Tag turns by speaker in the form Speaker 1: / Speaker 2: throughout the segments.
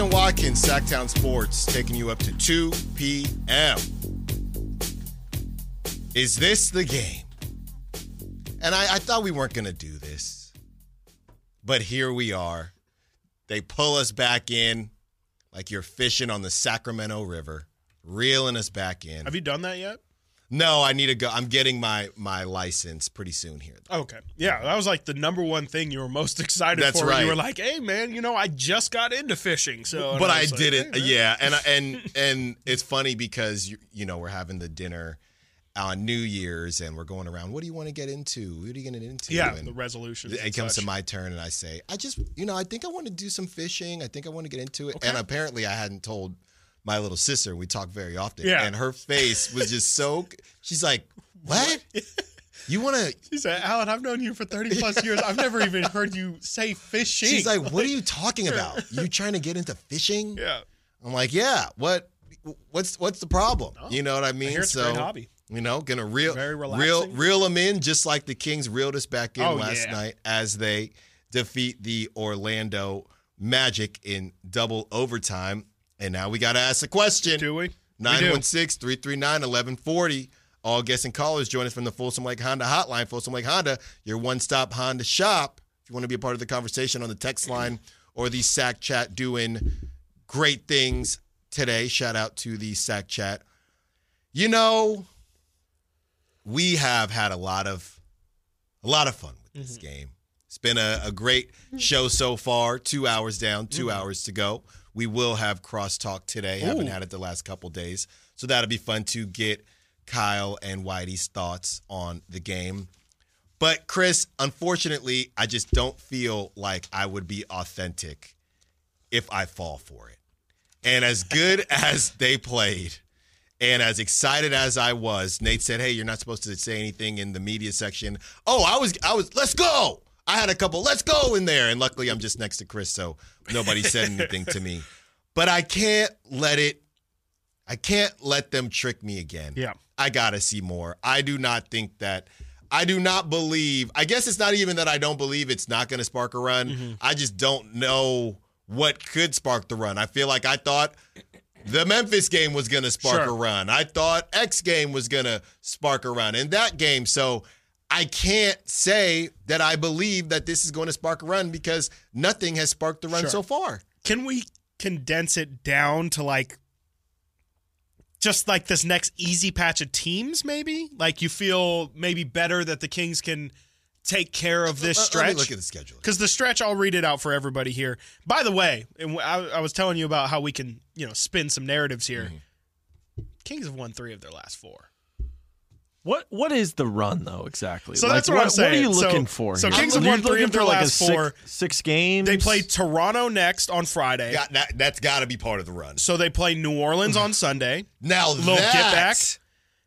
Speaker 1: And Watkins, Sacktown Sports, taking you up to 2 p.m. Is this the game? And I, I thought we weren't going to do this, but here we are. They pull us back in like you're fishing on the Sacramento River, reeling us back in.
Speaker 2: Have you done that yet?
Speaker 1: No, I need to go. I'm getting my my license pretty soon here.
Speaker 2: Though. Okay. Yeah, that was like the number one thing you were most excited
Speaker 1: That's
Speaker 2: for.
Speaker 1: right.
Speaker 2: You were like, "Hey, man, you know, I just got into fishing." So,
Speaker 1: but I
Speaker 2: was like,
Speaker 1: did it,
Speaker 2: "Hey,
Speaker 1: yeah. And and and it's funny because you you know we're having the dinner on New Year's and we're going around. What do you want to get into? What are you going to get into?
Speaker 2: Yeah,
Speaker 1: and
Speaker 2: the resolutions.
Speaker 1: It comes
Speaker 2: such.
Speaker 1: to my turn, and I say, I just, you know, I think I want to do some fishing. I think I want to get into it. And apparently, I hadn't told my little sister. We talk very often,
Speaker 2: Yeah.
Speaker 1: and her face was just so. She's like, "What? You want to?"
Speaker 2: She said, "Allen, I've known you for thirty plus years. I've never even heard you say fishing."
Speaker 1: She's like, "What are you talking about? You trying to get into fishing?"
Speaker 2: "Yeah,
Speaker 1: I'm like, "Yeah. What? What's what's the problem? You know what I mean?"
Speaker 2: I hear it's a
Speaker 1: so,
Speaker 2: hobby.
Speaker 1: You know, gonna reel
Speaker 2: Very
Speaker 1: reel reel them in just like the Kings reeled us back in
Speaker 2: Oh,
Speaker 1: last
Speaker 2: yeah.
Speaker 1: night as they defeat the Orlando Magic in double overtime. And now we got to ask the question.
Speaker 2: Do we? We do.
Speaker 1: 916 339 1140. All guests and callers join us from the Folsom Lake Honda hotline. Folsom Lake Honda, your one stop Honda shop. If you want to be a part of the conversation on the text line or the SAC chat doing great things today, shout out to the SAC chat. You know, we have had a lot of a lot of fun with this mm-hmm. game. It's been a, a great mm. show so far. Two hours down, 2 mm-hmm. hours to go. We will have crosstalk today. Haven't had it the last couple days, so that'll be fun to get Kyle and Whitey's thoughts on the game. But Chris, unfortunately, I just don't feel like I would be authentic if I fall for it. And as good as they played, and as excited as I was, Nate said, "Hey, you're not supposed to say anything in the media section." Oh, I was, I was. Let's go. I had a couple. Let's go in there, and luckily I'm just next to Chris, so nobody said anything to me. But I can't let it. I can't let them trick me again.
Speaker 2: Yeah.
Speaker 1: I gotta see more. I do not think that. I do not believe. I guess it's not even that I don't believe it's not going to spark a run.
Speaker 2: Mm-hmm.
Speaker 1: I just don't know what could spark the run. I feel like I thought the Memphis game was going to spark
Speaker 2: Sure.
Speaker 1: a run. I thought X game was going to spark a run in that game. So I can't say that I believe that this is going to spark a run because nothing has sparked the run
Speaker 2: Sure.
Speaker 1: so far.
Speaker 2: Can we condense it down to like just like this next easy patch of teams? Maybe like you feel maybe better that the Kings can take care of this stretch.
Speaker 1: Let me look at the schedule.
Speaker 2: because the stretch i'll read it out for everybody here by the way and I, I was telling you about how we can you know spin some narratives here
Speaker 1: Mm-hmm.
Speaker 2: kings have won three of their last four
Speaker 3: What what is the run though exactly?
Speaker 2: So that's what I'm saying.
Speaker 3: What are
Speaker 2: saying.
Speaker 3: you
Speaker 2: So-
Speaker 3: looking for?
Speaker 2: so
Speaker 3: here?
Speaker 2: Kings have
Speaker 3: You're
Speaker 2: won three
Speaker 3: looking
Speaker 2: of their
Speaker 3: for like a
Speaker 2: last
Speaker 3: six-
Speaker 2: four.
Speaker 3: Six games.
Speaker 2: they play toronto next on friday
Speaker 1: Got that, that's got to be part of the run.
Speaker 2: so they play new orleans on sunday
Speaker 1: Now
Speaker 2: Little
Speaker 1: that,
Speaker 2: get back.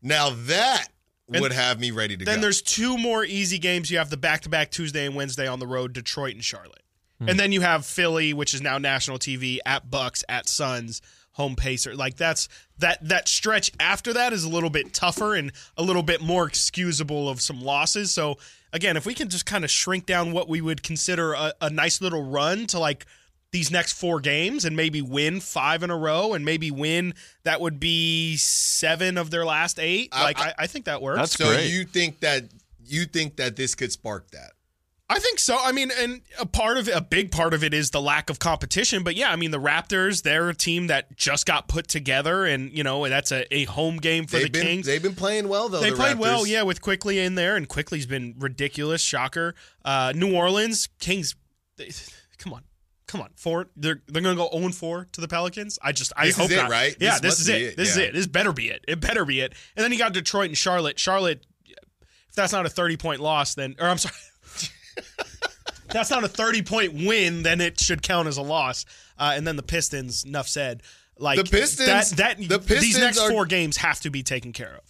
Speaker 1: now that
Speaker 2: And
Speaker 1: would have me ready to
Speaker 2: then
Speaker 1: go.
Speaker 2: Then there's two more easy games you have the back-to-back tuesday and wednesday on the road detroit and charlotte hmm. and then you have philly which is now national tv at bucks at suns home pacer like that's that that stretch after that is a little bit tougher and a little bit more excusable of some losses so again if we can just kind of shrink down what we would consider a, a nice little run to like these next four games and maybe win five in a row and maybe win that would be seven of their last eight
Speaker 1: I-
Speaker 2: like
Speaker 1: I-
Speaker 2: I, I think that works
Speaker 3: That's
Speaker 1: so
Speaker 3: great.
Speaker 1: you think that you think that this could spark that?
Speaker 2: I think so. I mean, and a part of it, a big part of it is the lack of competition. But yeah, I mean, the Raptors, they're a team that just got put together, and you know that's a, a home game for
Speaker 1: They've
Speaker 2: the
Speaker 1: been
Speaker 2: Kings.
Speaker 1: they've been playing well though.
Speaker 2: They
Speaker 1: the
Speaker 2: played well, yeah, with Quickley in there, and Quickley's been ridiculous. Shocker. Uh, New Orleans Kings, they, come on, come on, four. They're they're gonna go zero four to the Pelicans. I just I
Speaker 1: This is
Speaker 2: hope
Speaker 1: it,
Speaker 2: not.
Speaker 1: right?
Speaker 2: Yeah,
Speaker 1: This
Speaker 2: this, is it.
Speaker 1: it,
Speaker 2: This
Speaker 1: yeah.
Speaker 2: is it. This better be it. It better be it. And then you got Detroit and Charlotte. Charlotte, if that's not a thirty point loss, then or I'm sorry. That's not a 30 point win, then it should count as a loss. Uh, and then the Pistons, enough said. Like
Speaker 1: The Pistons-
Speaker 2: that, that
Speaker 1: the
Speaker 2: these next
Speaker 1: are-
Speaker 2: four games have to be taken care of.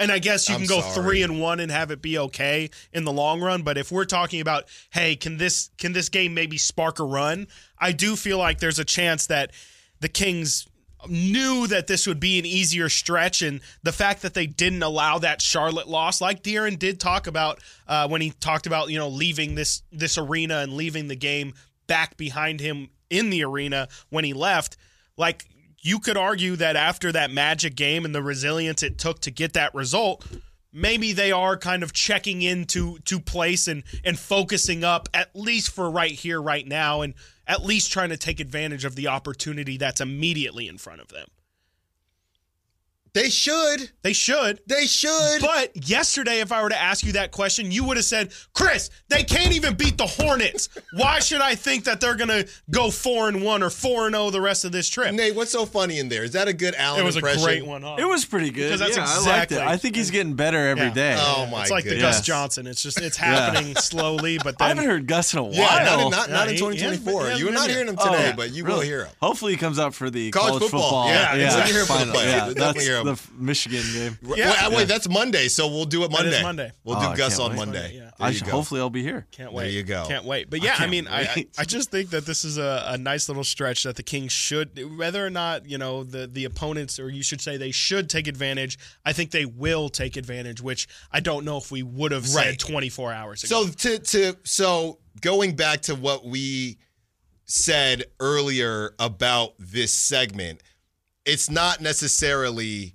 Speaker 2: And I guess you
Speaker 1: I'm
Speaker 2: can go
Speaker 1: sorry.
Speaker 2: three and one and have it be okay in the long run. But if we're talking about, hey, can this can this game maybe spark a run? I do feel like there's a chance that the Kings knew that this would be an easier stretch, and the fact that they didn't allow that Charlotte loss, like De'Aaron did talk about uh, when he talked about you know leaving this this arena and leaving the game back behind him in the arena when he left. Like you could argue that after that magic game and the resilience it took to get that result, maybe they are kind of checking into to place and and focusing up at least for right here right now and at least trying to take advantage of the opportunity that's immediately in front of them.
Speaker 1: They should.
Speaker 2: They should.
Speaker 1: They should.
Speaker 2: But yesterday, if I were to ask you that question, you would have said, Chris, they can't even beat the Hornets. Why should I think that they're going to go 4 and 1 or 4 and 0 the rest of this trip?
Speaker 1: Nate, what's so funny in there? Is that a good Allen impression?
Speaker 2: it was
Speaker 1: impression?
Speaker 2: a great one. Huh?
Speaker 3: It was pretty good.
Speaker 2: Because that's
Speaker 3: yeah, I liked it. I think he's getting better every
Speaker 2: Yeah.
Speaker 3: day.
Speaker 1: Oh my
Speaker 2: it's like
Speaker 1: goodness.
Speaker 2: the Gus
Speaker 3: Yes.
Speaker 2: Johnson. It's just it's happening slowly, but
Speaker 3: I haven't heard Gus in a while.
Speaker 1: Yeah, not in, not,
Speaker 2: Yeah,
Speaker 1: not in 2024.
Speaker 2: he
Speaker 1: You're not
Speaker 2: here.
Speaker 1: hearing him today,
Speaker 3: Oh,
Speaker 1: but you
Speaker 3: really?
Speaker 1: will hear him.
Speaker 3: Hopefully, he comes out for the
Speaker 1: College
Speaker 3: college,
Speaker 1: football. Yeah,
Speaker 2: Yeah,
Speaker 1: we'll hear him for the
Speaker 3: final.
Speaker 1: playoffs.
Speaker 3: Yeah,
Speaker 1: definitely
Speaker 3: that's
Speaker 1: hear him.
Speaker 3: the Michigan game.
Speaker 2: Yeah.
Speaker 1: Wait, wait, that's Monday, so we'll do it
Speaker 2: That is
Speaker 1: Monday.
Speaker 2: Monday.
Speaker 1: We'll
Speaker 3: Oh,
Speaker 1: do
Speaker 3: I
Speaker 1: Gus on
Speaker 3: wait.
Speaker 1: Monday.
Speaker 2: Yeah.
Speaker 3: I
Speaker 1: you
Speaker 3: should, hopefully, I'll be here.
Speaker 2: Can't wait.
Speaker 1: There you go.
Speaker 2: Can't wait. But yeah, I,
Speaker 3: can't
Speaker 2: mean, I, I. I just think that this is a, a nice little stretch that the Kings should, whether or not you know the the opponents, or you should say they should take advantage. I think they will take advantage, which I don't know if we would have
Speaker 1: Right.
Speaker 2: said 24 hours ago.
Speaker 1: So to to so going back to what we said earlier about this segment, it's not necessarily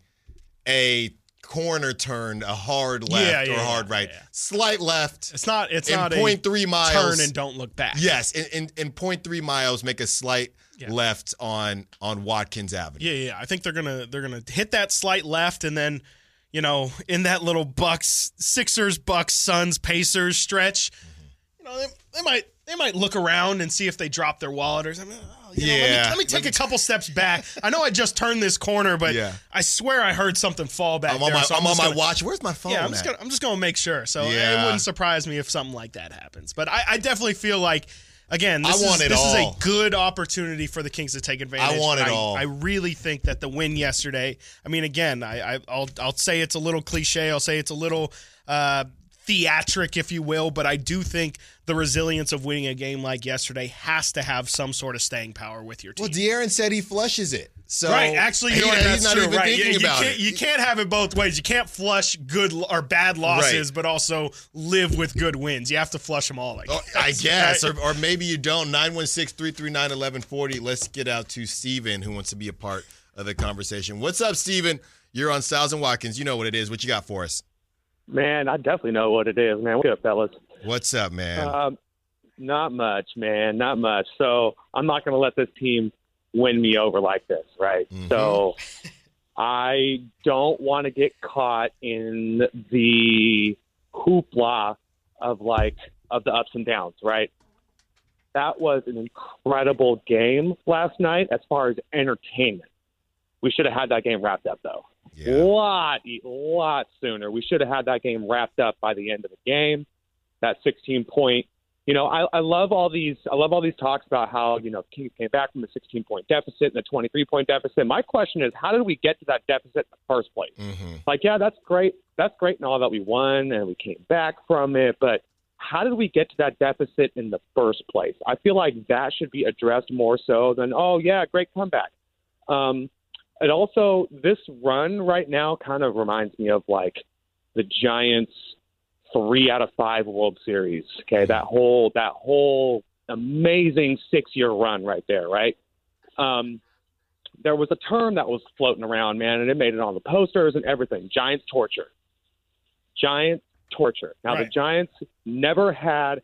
Speaker 1: a corner turn, a hard left
Speaker 2: Yeah,
Speaker 1: or
Speaker 2: yeah,
Speaker 1: a hard
Speaker 2: yeah,
Speaker 1: right. Slight left.
Speaker 2: it's not it's
Speaker 1: in
Speaker 2: not
Speaker 1: point
Speaker 2: a
Speaker 1: three miles.
Speaker 2: turn and don't look back.
Speaker 1: Yes, in, in in point three miles, make a slight left on on Watkins Avenue.
Speaker 2: Yeah, yeah. I think they're gonna they're gonna hit that slight left, and then you know in that little Bucks Sixers Bucks Suns Pacers stretch, mm-hmm. you know they, they might they might look around and see if they drop their wallet or something. You know, let me-
Speaker 1: Yeah.
Speaker 2: let me, take a couple steps back. I know I just turned this corner, but
Speaker 1: Yeah.
Speaker 2: I swear I heard something fall back
Speaker 1: I'm on
Speaker 2: there.
Speaker 1: my
Speaker 2: so
Speaker 1: I'm on
Speaker 2: just
Speaker 1: my
Speaker 2: gonna-
Speaker 1: watch. Where's my phone?
Speaker 2: Yeah, I'm just gonna I'm just gonna make sure. So
Speaker 1: Yeah.
Speaker 2: it wouldn't surprise me if something like that happens. But I, I definitely feel like again, this,
Speaker 1: I want
Speaker 2: is, this is a good opportunity for the Kings to take advantage.
Speaker 1: I want it
Speaker 2: I,
Speaker 1: all.
Speaker 2: I really think that the win yesterday. I mean, again, I, I I'll I'll say it's a little cliche. I'll say it's a little. Uh, Theatric, if you will, but I do think the resilience of winning a game like yesterday has to have some sort of staying power with your team.
Speaker 1: Well, De'Aaron said he flushes it. So
Speaker 2: Right, actually, you know
Speaker 1: he-
Speaker 2: what,
Speaker 1: he's not
Speaker 2: true.
Speaker 1: even
Speaker 2: right,
Speaker 1: thinking
Speaker 2: you, you
Speaker 1: about
Speaker 2: can't,
Speaker 1: it.
Speaker 2: You can't have it both ways. You can't flush good or bad losses,
Speaker 1: Right.
Speaker 2: but also live with good wins. You have to flush them all. I
Speaker 1: Oh,
Speaker 2: guess.
Speaker 1: I guess, or, or maybe you don't. 916 339 1140. Let's get out to Steven, who wants to be a part of the conversation. What's up, Steven? You're on Stiles and Watkins. You know what it is. What you got for us?
Speaker 4: Man, I definitely know what it is, man. What's up, fellas?
Speaker 1: What's up, man?
Speaker 4: Um, not much, man. Not much. So I'm not going to let this team win me over like this, right?
Speaker 1: Mhm.
Speaker 4: So I don't want to get caught in the hoopla of like of the ups and downs, right? That was an incredible game last night as far as entertainment. We should have had that game wrapped up though
Speaker 1: yeah.
Speaker 4: lot, lot sooner. We should have had that game wrapped up by the end of the game. That 16 point. You know, I, I love all these. I love all these talks about how you know Kings came back from a 16 point deficit and a 23 point deficit. My question is, how did we get to that deficit in the first place?
Speaker 1: hmm
Speaker 4: Like, yeah, that's great. That's great and all that we won and we came back from it, but how did we get to that deficit in the first place? I feel like that should be addressed more so than, oh yeah, great comeback. Um, and also, this run right now kind of reminds me of like the Giants' three out of five World Series. Okay, that whole that whole amazing six-year run right there, right? Um, there was a term that was floating around, man, and it made it on the posters and everything. Giants torture. Giants torture. Now the Giants never had.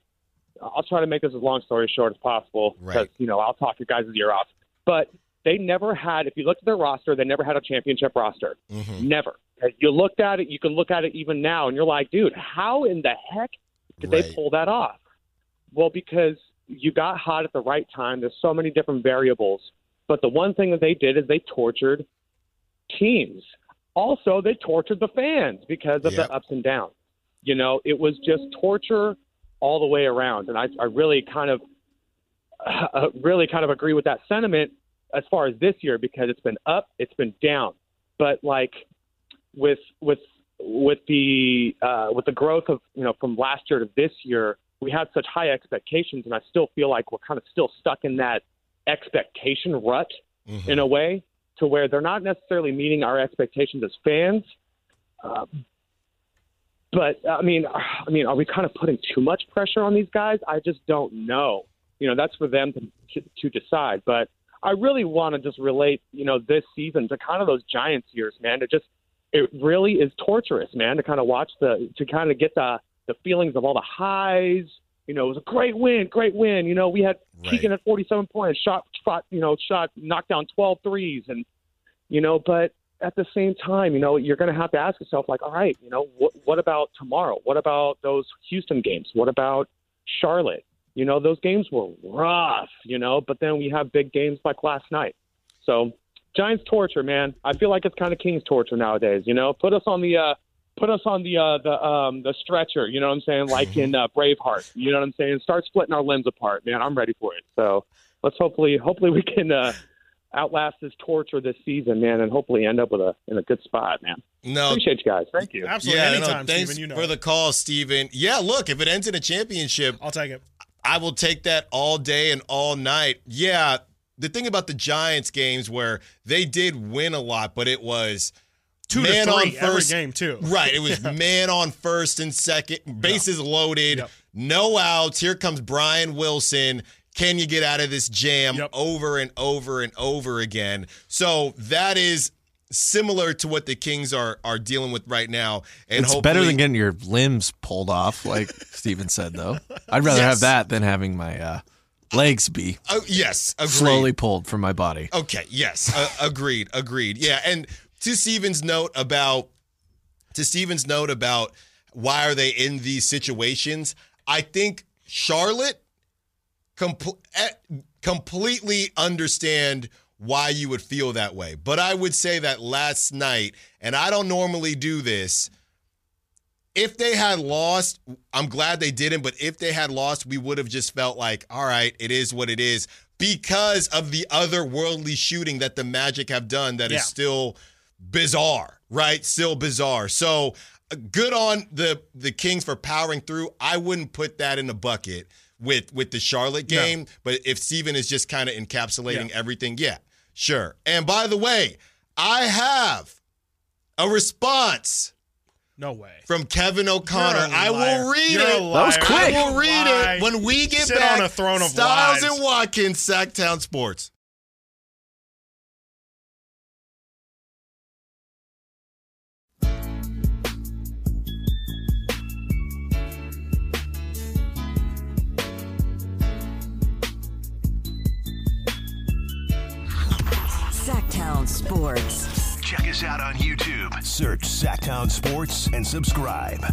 Speaker 4: I'll try to make this as long story short as possible because
Speaker 1: Right.
Speaker 4: you know I'll talk your guys' ear off. But they never had. If you looked at their roster, they never had a championship roster.
Speaker 1: hmm
Speaker 4: Never. You looked at it, you can look at it even now, and you're like, dude, how in the heck did they pull that off? Well, because you got hot at the right time. There's so many different variables. But the one thing that they did is they tortured teams. Also, they tortured the fans because of
Speaker 1: Yep.
Speaker 4: the ups and downs. You know, it was just torture all the way around. And I, I really kind of, uh, really kind of agree with that sentiment as far as this year because it's been up, it's been down. But like with with with the uh, with the growth of you know from last year to this year, we had such high expectations, and I still feel like we're kind of still stuck in that expectation rut
Speaker 1: hmm
Speaker 4: in a way to where they're not necessarily meeting our expectations as fans. Uh, but I mean, I mean, are we kind of putting too much pressure on these guys? I just don't know. you know that's for them to to decide. But I really want to just relate, you know, this season to kind of those Giants years, man. It just it really is torturous, man, to kind of watch the to kind of get the the feelings of all the highs. You know, it was a great win, great win. You know, we had
Speaker 1: Right.
Speaker 4: Keegan at 47 points, shot, shot, you know, shot, knocked down 12 threes, and you know, but at the same time, you know, you're going to have to ask yourself, like, all right, you know, what what about tomorrow? What about those Houston games? What about Charlotte? You know, those games were rough, you know, but then we have big games like last night. So Giants torture, man. I feel like it's kind of Kings torture nowadays. You know, put us on the uh, put us on the uh, the um, the stretcher. You know what I'm saying? Like in uh, Braveheart. You know what I'm saying? Start splitting our limbs apart, man. I'm ready for it. So let's hopefully hopefully we can uh, outlast this torture this season, man, and hopefully end up with a in a good spot, man.
Speaker 1: No,
Speaker 4: Appreciate you guys. Thank you.
Speaker 2: Absolutely,
Speaker 1: yeah, no,
Speaker 2: anytime,
Speaker 1: thanks
Speaker 2: Steven. You know,
Speaker 1: for the call, Steven. Yeah, look, if it ends in a championship,
Speaker 2: I'll take it.
Speaker 1: I will take that all day and all night. Yeah, the thing about the Giants games where they did win a lot, but it was
Speaker 2: Two
Speaker 1: man
Speaker 2: to
Speaker 1: on
Speaker 2: three every
Speaker 1: first
Speaker 2: game too.
Speaker 1: Right. It was man on first and second, bases loaded,
Speaker 2: Yep.
Speaker 1: no outs. Here comes Brian Wilson. Can you get out of this jam
Speaker 2: Yep.
Speaker 1: over and over and over again? So that is similar to what the Kings are are dealing with right now. And
Speaker 3: it's better than getting your limbs pulled off, like Steven said, though. I'd rather
Speaker 1: Yes.
Speaker 3: have that than having my uh, legs be
Speaker 1: Oh, yes, agreed.
Speaker 3: slowly pulled from my body.
Speaker 1: Okay. Yes. uh, agreed. Agreed. Yeah. And to Steven's note about to Steven's note about why are they in these situations? I think Charlotte compl- eh, completely understand why you would feel that way. But I would say that last night, and I don't normally do this. If they had lost, I'm glad they didn't, but if they had lost, we would have just felt like, all right, it is what it is because of the otherworldly shooting that the Magic have done that is
Speaker 2: Yeah.
Speaker 1: still bizarre, right? Still bizarre. So uh, good on the the Kings for powering through. I wouldn't put that in a bucket with with the Charlotte
Speaker 2: No.
Speaker 1: game, but if Steven is just kind of encapsulating
Speaker 2: Yeah.
Speaker 1: everything, yeah, sure. And by the way, I have a response
Speaker 2: No way.
Speaker 1: from Kevin
Speaker 2: You're
Speaker 1: O'Connor.
Speaker 2: a
Speaker 1: I
Speaker 2: liar.
Speaker 1: will read
Speaker 2: You're a
Speaker 1: it.
Speaker 3: That was quick.
Speaker 1: I will read it when we get
Speaker 2: Sit
Speaker 1: back.
Speaker 2: on a throne of
Speaker 1: Stiles
Speaker 2: lies.
Speaker 1: and Watkins, Sacktown Sports.
Speaker 5: Sacktown Sports.
Speaker 6: Check us out on YouTube. Search Sacktown Sports and subscribe.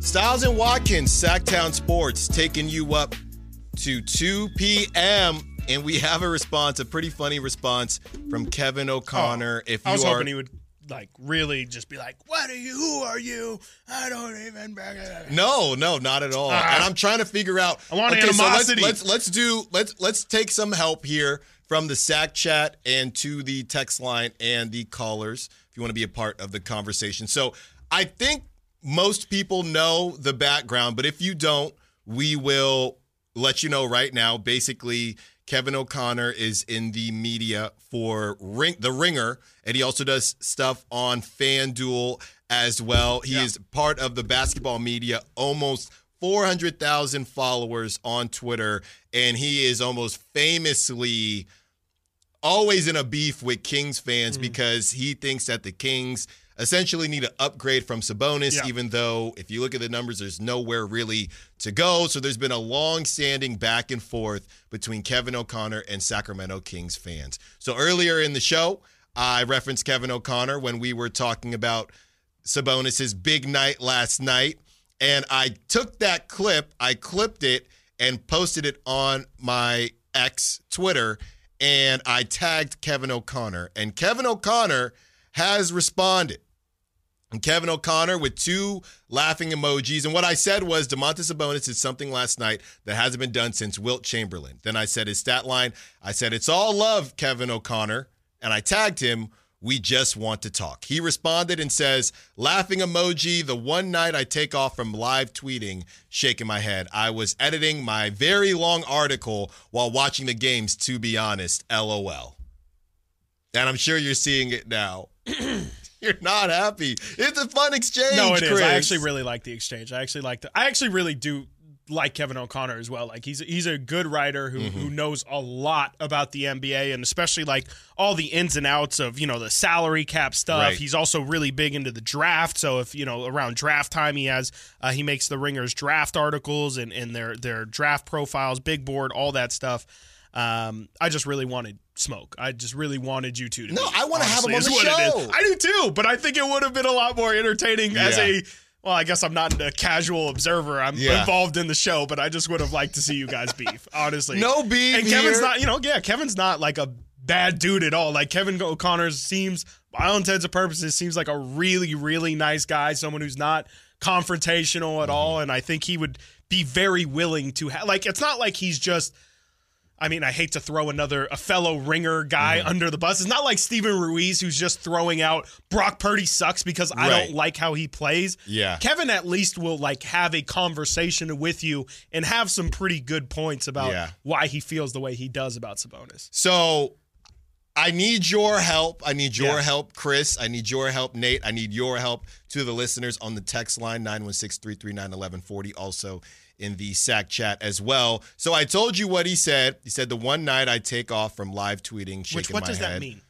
Speaker 1: Stiles and Watkins, Sacktown Sports, taking you up to 2 p.m. And we have a response, a pretty funny response from Kevin O'Connor. Oh, if you
Speaker 2: Oh, I was
Speaker 1: are,
Speaker 2: hoping he would like really just be like, "What are you? Who are you? I don't even."
Speaker 1: No, no, not at all.
Speaker 2: Ah.
Speaker 1: and I'm trying to figure out.
Speaker 2: I want
Speaker 1: so let's, let's let's do let's let's take some help here from the Sack Chat and to the text line and the callers if you want to be a part of the conversation. So I think most people know the background, but if you don't, we will let you know right now. Basically, Kevin O'Connor is in the media for Ring the Ringer, and he also does stuff on FanDuel as well. He
Speaker 2: Yeah.
Speaker 1: is part of the basketball media, almost 400,000 followers on Twitter, and he is almost famously always in a beef with Kings fans mm. because he thinks that the Kings essentially need to upgrade from Sabonis,
Speaker 2: Yeah.
Speaker 1: even though if you look at the numbers, there's nowhere really to go. So there's been a long standing back and forth between Kevin O'Connor and Sacramento Kings fans. So earlier in the show, I referenced Kevin O'Connor when we were talking about Sabonis's big night last night. And I took that clip, I clipped it and posted it on my ex Twitter, and I tagged Kevin O'Connor. And Kevin O'Connor has responded. And Kevin O'Connor with two laughing emojis. And what I said was Domantas Sabonis did something last night that hasn't been done since Wilt Chamberlain. Then I said his stat line. I said, It's all love, Kevin O'Connor. And I tagged him, We just want to talk. He responded and says, Laughing emoji, the one night I take off from live tweeting, shaking my head. I was editing my very long article while watching the games, to be honest. LOL. And I'm sure you're seeing it now. You're not happy. It's a fun exchange.
Speaker 2: No, it is.
Speaker 1: Chris.
Speaker 2: I actually really like the exchange. I actually like the. I actually really do like Kevin O'Connor as well. Like he's he's a good writer who
Speaker 1: Mm-hmm.
Speaker 2: who knows a lot about the NBA and especially like all the ins and outs of you know the salary cap stuff.
Speaker 1: Right.
Speaker 2: He's also really big into the draft. So if you know around draft time, he has uh, he makes the Ringers draft articles and and their their draft profiles, big board, all that stuff. Um, I just really wanted smoke. I just really wanted you two to.
Speaker 1: No, I wanna have him
Speaker 2: honestly,
Speaker 1: on the
Speaker 2: what it is.
Speaker 1: show.
Speaker 2: I do too, but I think it would have been a lot more entertaining as a. Well, I guess I'm not a casual observer. I'm
Speaker 1: Yeah.
Speaker 2: involved in the show, but I just would have liked to see you guys beef. Honestly,
Speaker 1: No beef
Speaker 2: And Kevin's
Speaker 1: here.
Speaker 2: not, you know, yeah, Kevin's not like a bad dude at all. Like Kevin O'Connor seems, by all intents and purposes, seems like a really, really nice guy. Someone who's not confrontational at all, and I think he would be very willing to have. Like, it's not like he's just. I mean, I hate to throw another a fellow ringer guy
Speaker 1: Mm-hmm.
Speaker 2: under the bus. It's not like Steven Ruiz who's just throwing out Brock Purdy sucks because I
Speaker 1: Right.
Speaker 2: don't like how he plays.
Speaker 1: Yeah.
Speaker 2: Kevin at least will like have a conversation with you and have some pretty good points about
Speaker 1: Yeah.
Speaker 2: why he feels the way he does about Sabonis.
Speaker 1: So I need your help. I need your
Speaker 2: Yeah.
Speaker 1: help, Chris. I need your help, Nate. I need your help to the listeners on the text line 916 339 1140. Also in the SAC chat as well. So I told you what he said. He said the one night I take off from live tweeting, shaking
Speaker 2: Which what
Speaker 1: my
Speaker 2: does
Speaker 1: head.
Speaker 2: that mean?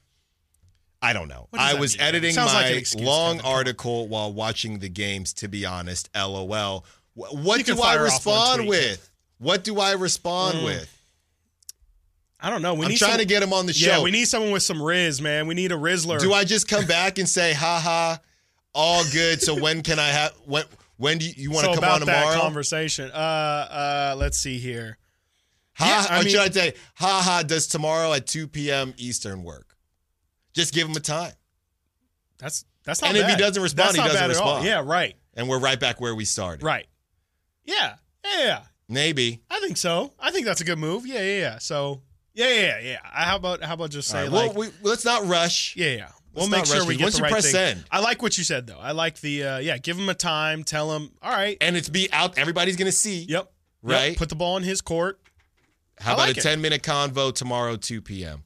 Speaker 1: I don't know. I was
Speaker 2: mean?
Speaker 1: editing
Speaker 2: like
Speaker 1: my
Speaker 2: excuse,
Speaker 1: long
Speaker 2: Kevin. Come on.
Speaker 1: article while watching the games, to be honest. LOL. What do I
Speaker 2: fire off one
Speaker 1: respond with? What do I respond
Speaker 2: Mm.
Speaker 1: with?
Speaker 2: I don't know. We
Speaker 1: I'm
Speaker 2: need
Speaker 1: trying
Speaker 2: some-
Speaker 1: to get him on the show.
Speaker 2: Yeah, we need someone with some riz, man. We need a Rizzler.
Speaker 1: Do I just come back and say, "Ha ha, all good"? So when can I have when? When do you, you want
Speaker 2: so
Speaker 1: to come
Speaker 2: about
Speaker 1: on
Speaker 2: that
Speaker 1: tomorrow?
Speaker 2: conversation. Uh, uh, let's see here.
Speaker 1: ha,
Speaker 2: Yeah, I mean-
Speaker 1: should I say, "Ha ha"? Does tomorrow at 2 p.m. Eastern work? Just give him a time,
Speaker 2: That's that's not
Speaker 1: And if he doesn't respond,
Speaker 2: That's
Speaker 1: he doesn't
Speaker 2: bad
Speaker 1: respond.
Speaker 2: Yeah, right,
Speaker 1: and we're right back where we started.
Speaker 2: right. Yeah, yeah.
Speaker 1: Maybe.
Speaker 2: I think so. I think that's a good move. Yeah, yeah, yeah. So, yeah, yeah, yeah. yeah. How about how about just say
Speaker 1: right, well,
Speaker 2: like,
Speaker 1: we, let's not rush.
Speaker 2: yeah, yeah. We'll make sure we get
Speaker 1: Once
Speaker 2: the
Speaker 1: you
Speaker 2: right
Speaker 1: press
Speaker 2: thing.
Speaker 1: send.
Speaker 2: I like what you said though. I like the uh, yeah. Give him a time. Tell him. All right.
Speaker 1: And it's be out. Everybody's gonna see.
Speaker 2: Yep. Yep.
Speaker 1: Right.
Speaker 2: Put the ball in his court.
Speaker 1: How
Speaker 2: I
Speaker 1: about
Speaker 2: like
Speaker 1: a
Speaker 2: it.
Speaker 1: 10 minute convo tomorrow, 2 p.m.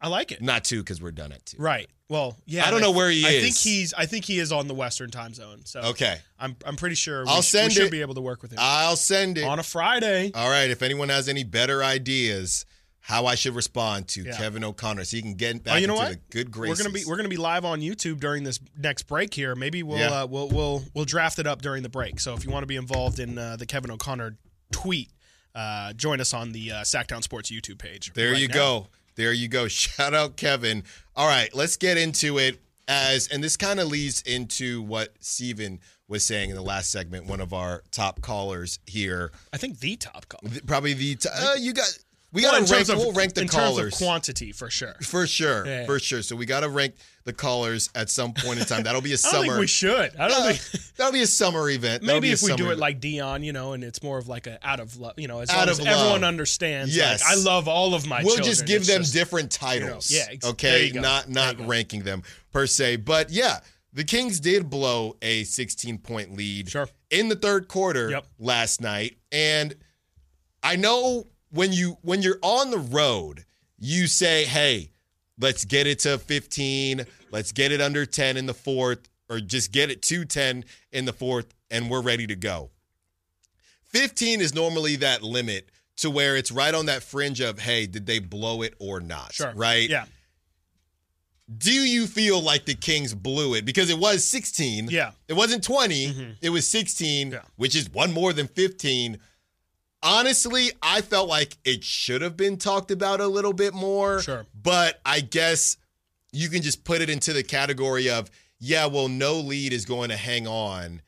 Speaker 2: I like it.
Speaker 1: Not two because we're done at two.
Speaker 2: Right. Well, yeah.
Speaker 1: I don't know where he
Speaker 2: I
Speaker 1: is.
Speaker 2: I think he's. I think he is on the Western time zone. So
Speaker 1: Okay.
Speaker 2: I'm. I'm pretty sure.
Speaker 1: I'll
Speaker 2: we
Speaker 1: send
Speaker 2: should
Speaker 1: it.
Speaker 2: be able to work with him
Speaker 1: I'll send it.
Speaker 2: on a Friday.
Speaker 1: All right. If anyone has any better ideas how I should respond to
Speaker 2: Yeah.
Speaker 1: Kevin O'Connor so he can get back
Speaker 2: Oh, you know
Speaker 1: into
Speaker 2: what?
Speaker 1: the good
Speaker 2: We're gonna be we're gonna be live on YouTube during this next break here. Maybe we'll
Speaker 1: Yeah.
Speaker 2: uh, we'll we'll we'll draft it up during the break. So if you want to be involved in uh, the Kevin O'Connor tweet, uh, join us on the uh, Sacktown Sports YouTube page.
Speaker 1: There
Speaker 2: right
Speaker 1: you
Speaker 2: now.
Speaker 1: go. There you go. Shout out Kevin. All right, let's get into it as and this kind of leads into what Steven was saying in the last segment, one of our top callers here.
Speaker 2: I think the top call.
Speaker 1: Th- Probably the t- uh, you got we
Speaker 2: Well,
Speaker 1: got to rank
Speaker 2: of
Speaker 1: we'll rank the
Speaker 2: in
Speaker 1: callers.
Speaker 2: terms of quantity for sure.
Speaker 1: for sure.
Speaker 2: Yeah.
Speaker 1: For sure. So we got to rank the callers at some point in time. That'll be a
Speaker 2: I don't
Speaker 1: summer
Speaker 2: think we should. I don't
Speaker 1: Uh,
Speaker 2: think.
Speaker 1: that'll be a summer event. That'll
Speaker 2: Maybe if we do
Speaker 1: summer
Speaker 2: it like Dion, you know, and it's more of like a out of love, you know, as
Speaker 1: Out
Speaker 2: long
Speaker 1: of
Speaker 2: as everyone understands.
Speaker 1: Yes.
Speaker 2: like, I love all of my.
Speaker 1: we'll
Speaker 2: children.
Speaker 1: just give
Speaker 2: It's
Speaker 1: them
Speaker 2: just-
Speaker 1: different titles.
Speaker 2: yeah, ex-
Speaker 1: okay,
Speaker 2: you
Speaker 1: not not
Speaker 2: you
Speaker 1: ranking them per se, but yeah, the Kings did blow a 16 point lead
Speaker 2: Sure.
Speaker 1: in the third quarter
Speaker 2: Yep.
Speaker 1: last night, and I know when you when you're on the road, you say, "Hey, let's get it to 15, let's get it under 10 in the fourth, or just get it to 10 in the fourth, and we're ready to go." 15 is normally that limit to where it's right on that fringe of, hey, did they blow it or not?
Speaker 2: Sure.
Speaker 1: Right?
Speaker 2: Yeah.
Speaker 1: Do you feel like the Kings blew it? Because it was 16.
Speaker 2: Yeah.
Speaker 1: It wasn't 20. Mm-hmm. It was 16,
Speaker 2: Yeah.
Speaker 1: which is one more than 15. Honestly, I felt like it should have been talked about a little bit more.
Speaker 2: Sure.
Speaker 1: But I guess you can just put it into the category of, yeah, well, no lead is going to hang on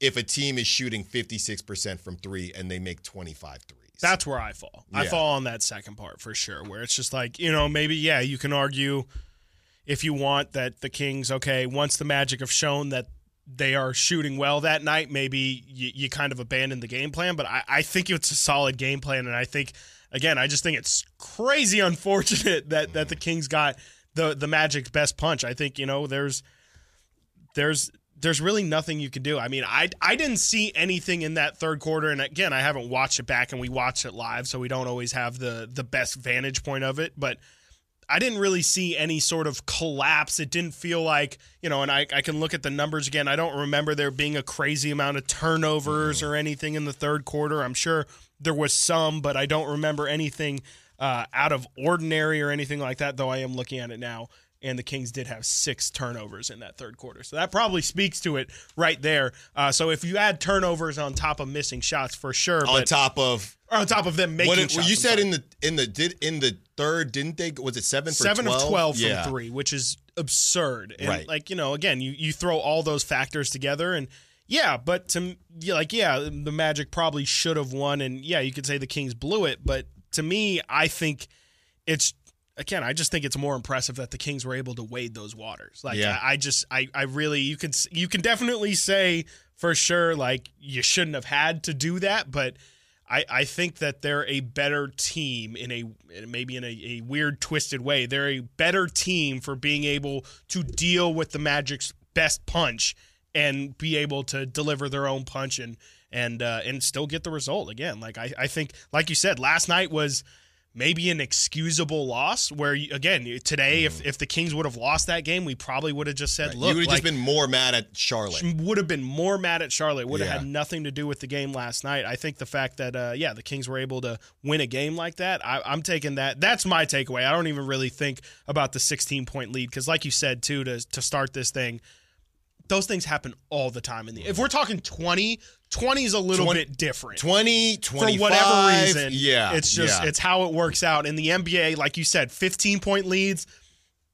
Speaker 1: if a team is shooting 56% from three and they make 25 threes.
Speaker 2: That's where I fall. I fall on that second part for sure, where it's just like, you know, maybe, yeah, you can argue if you want that the Kings, okay, once the Magic have shown that they are shooting well that night, maybe you, you kind of abandon the game plan. But I, I think it's a solid game plan. And I think, again, I just think it's crazy unfortunate that, that the Kings got the, the Magic's best punch. I think, you know, there's there's there's really nothing you can do. I mean, I I didn't see anything in that third quarter, and again, I haven't watched it back, and we watched it live, so we don't always have the the best vantage point of it. But I didn't really see any sort of collapse. It didn't feel like, you know, and I, I can look at the numbers again. I don't remember there being a crazy amount of turnovers or anything in the third quarter. I'm sure there was some, but I don't remember anything uh, out of ordinary or anything like that, though I am looking at it now. And the Kings did have six turnovers in that third quarter. So that probably speaks to it right there. Uh, so if you add turnovers on top of missing shots, for sure.
Speaker 1: On
Speaker 2: but,
Speaker 1: top of
Speaker 2: or on top of them making
Speaker 1: what it,
Speaker 2: shots.
Speaker 1: well, you said in the in the did in the third didn't they was it seven for
Speaker 2: seven
Speaker 1: 12?
Speaker 2: of twelve from three, which is absurd. And
Speaker 1: Right.
Speaker 2: like you know, again, you you throw all those factors together, and yeah, but to like yeah, the Magic probably should have won, and yeah, you could say the Kings blew it, but to me, I think it's. Again, I just think it's more impressive that the Kings were able to wade those waters. Like,
Speaker 1: Yeah.
Speaker 2: I, I just, I, I really, you can, you can definitely say for sure, like you shouldn't have had to do that, but I, I think that they're a better team in a maybe in a, a weird twisted way. They're a better team for being able to deal with the Magic's best punch and be able to deliver their own punch and and uh, and still get the result again. Like I, I think like you said, last night was maybe an excusable loss where again today if, if the Kings would have lost that game, we probably would have just said,
Speaker 1: Right.
Speaker 2: look,
Speaker 1: you would have
Speaker 2: like,
Speaker 1: just been more mad at Charlotte.
Speaker 2: would have been more mad at Charlotte. Would have
Speaker 1: Yeah.
Speaker 2: had nothing to do with the game last night. I think the fact that uh, yeah, the Kings were able to win a game like that, I, I'm taking that. That's my takeaway. I don't even really think about the 16 point lead because, like you said too, to to start this thing, those things happen all the time. In the if we're talking 20, 20 is a little
Speaker 1: 20
Speaker 2: bit different.
Speaker 1: 20, 25.
Speaker 2: For whatever reason,
Speaker 1: yeah,
Speaker 2: it's just
Speaker 1: yeah.
Speaker 2: it's how it works out in the NBA. Like you said, 15 point leads.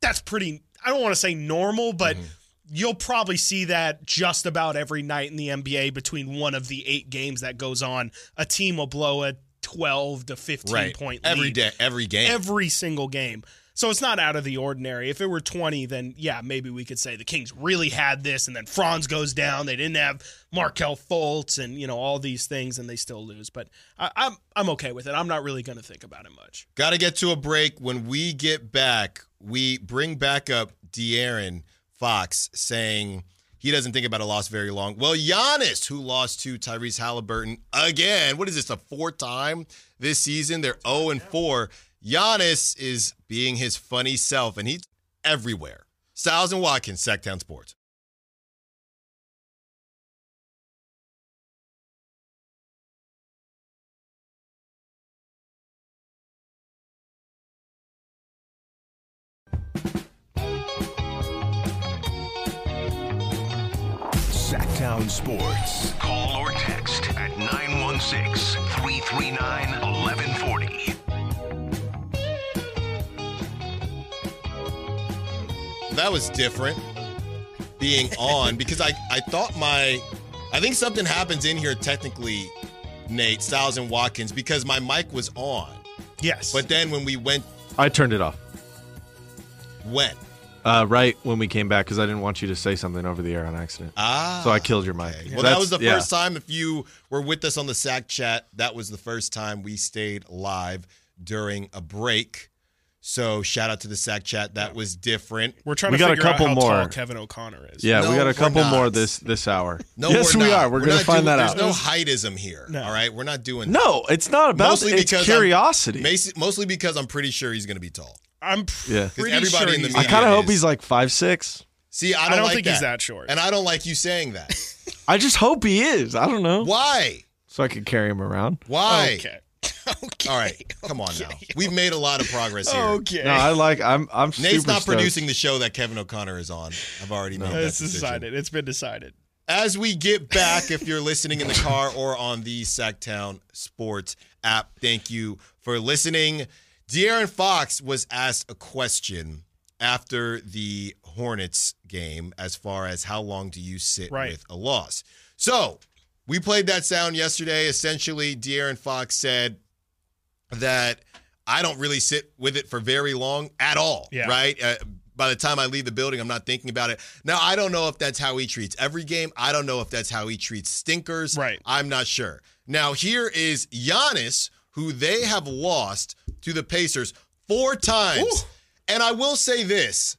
Speaker 2: That's pretty. I don't want to say normal, but
Speaker 1: Mm-hmm.
Speaker 2: you'll probably see that just about every night in the NBA between one of the eight games that goes on. A team will blow a 12 to 15
Speaker 1: right
Speaker 2: point
Speaker 1: every
Speaker 2: lead
Speaker 1: day, every game.
Speaker 2: every single game. So it's not out of the ordinary. If it were 20, then yeah, maybe we could say the Kings really had this, and then Franz goes down. They didn't have Markelle Fultz and you know all these things, and they still lose. But I, I'm I'm okay with it. I'm not really going to think about it much.
Speaker 1: Got to get to a break. When we get back, we bring back up De'Aaron Fox saying he doesn't think about a loss very long. Well, Giannis, who lost to Tyrese Halliburton again, what is this, a fourth time this season? They're 0 and 4. Giannis is being his funny self, and he's everywhere. Stiles and Watkins, Sacktown Sports.
Speaker 6: Sacktown Sports. Call or text at 916 339 1140.
Speaker 1: That was different being on because I, I thought my I think something happens in here technically, Nate, Stiles and Watkins, because my mic was on.
Speaker 2: Yes,
Speaker 1: But then when we went
Speaker 3: I turned it off
Speaker 1: when?
Speaker 3: uh, right when we came back because I didn't want you to say something over the air on accident.
Speaker 1: Ah.
Speaker 3: so I killed your mic.
Speaker 1: Well, that was the
Speaker 3: yeah.
Speaker 1: first time. If you were with us on the SAC chat, that was the first time we stayed live during a break. So shout out to the sack chat. That was different.
Speaker 2: we're trying
Speaker 3: we
Speaker 2: to
Speaker 3: got a
Speaker 2: figure
Speaker 3: couple
Speaker 2: out how
Speaker 3: more.
Speaker 2: tall Kevin O'Connor is.
Speaker 3: Yeah,
Speaker 1: No,
Speaker 3: we got a couple more this this hour.
Speaker 1: No,
Speaker 3: yes,
Speaker 1: we're
Speaker 3: we
Speaker 1: not.
Speaker 3: are. We're, gonna
Speaker 1: not
Speaker 3: find
Speaker 1: doing-
Speaker 3: that
Speaker 1: There's
Speaker 3: out.
Speaker 1: There's no heightism here.
Speaker 2: No.
Speaker 1: All right, we're not doing
Speaker 3: no, it's not about.
Speaker 1: Mostly
Speaker 3: it's
Speaker 1: because I'm-
Speaker 3: curiosity.
Speaker 1: Mostly, mostly because I'm pretty sure he's going to be tall.
Speaker 2: I'm
Speaker 3: Yeah. 'Cause
Speaker 2: pretty
Speaker 1: everybody
Speaker 2: sure
Speaker 1: in the
Speaker 2: he's
Speaker 3: I kind of hope he's like five six.
Speaker 1: See, I
Speaker 2: I
Speaker 1: don't,
Speaker 2: don't
Speaker 1: like
Speaker 2: think
Speaker 1: that.
Speaker 2: he's that short.
Speaker 1: and I don't like you saying that.
Speaker 3: I just hope he is. I don't know.
Speaker 1: Why?
Speaker 3: So I could carry him around.
Speaker 1: Why?
Speaker 2: Okay. Okay.
Speaker 1: All right, come on now. We've made a lot of progress here.
Speaker 2: Okay.
Speaker 3: No, I like. I'm. I'm.
Speaker 1: Nate's
Speaker 3: super
Speaker 1: not
Speaker 3: stoked.
Speaker 1: producing the show that Kevin O'Connor is on. I've already made that
Speaker 2: it's
Speaker 1: decision.
Speaker 2: decided. It's been decided.
Speaker 1: As we get back, if you're listening in the car or on the Sacktown Sports app, thank you for listening. De'Aaron Fox was asked a question after the Hornets game as far as how long do you sit
Speaker 2: Right.
Speaker 1: with a loss. So we played that sound yesterday. Essentially, De'Aaron Fox said that I don't really sit with it for very long at all.
Speaker 2: Yeah.
Speaker 1: Right? Uh, by the time I leave the building, I'm not thinking about it. Now, I don't know if that's how he treats every game. I don't know if that's how he treats stinkers.
Speaker 2: Right.
Speaker 1: I'm not sure. Now, here is Giannis, who they have lost to the Pacers four times. And I will say this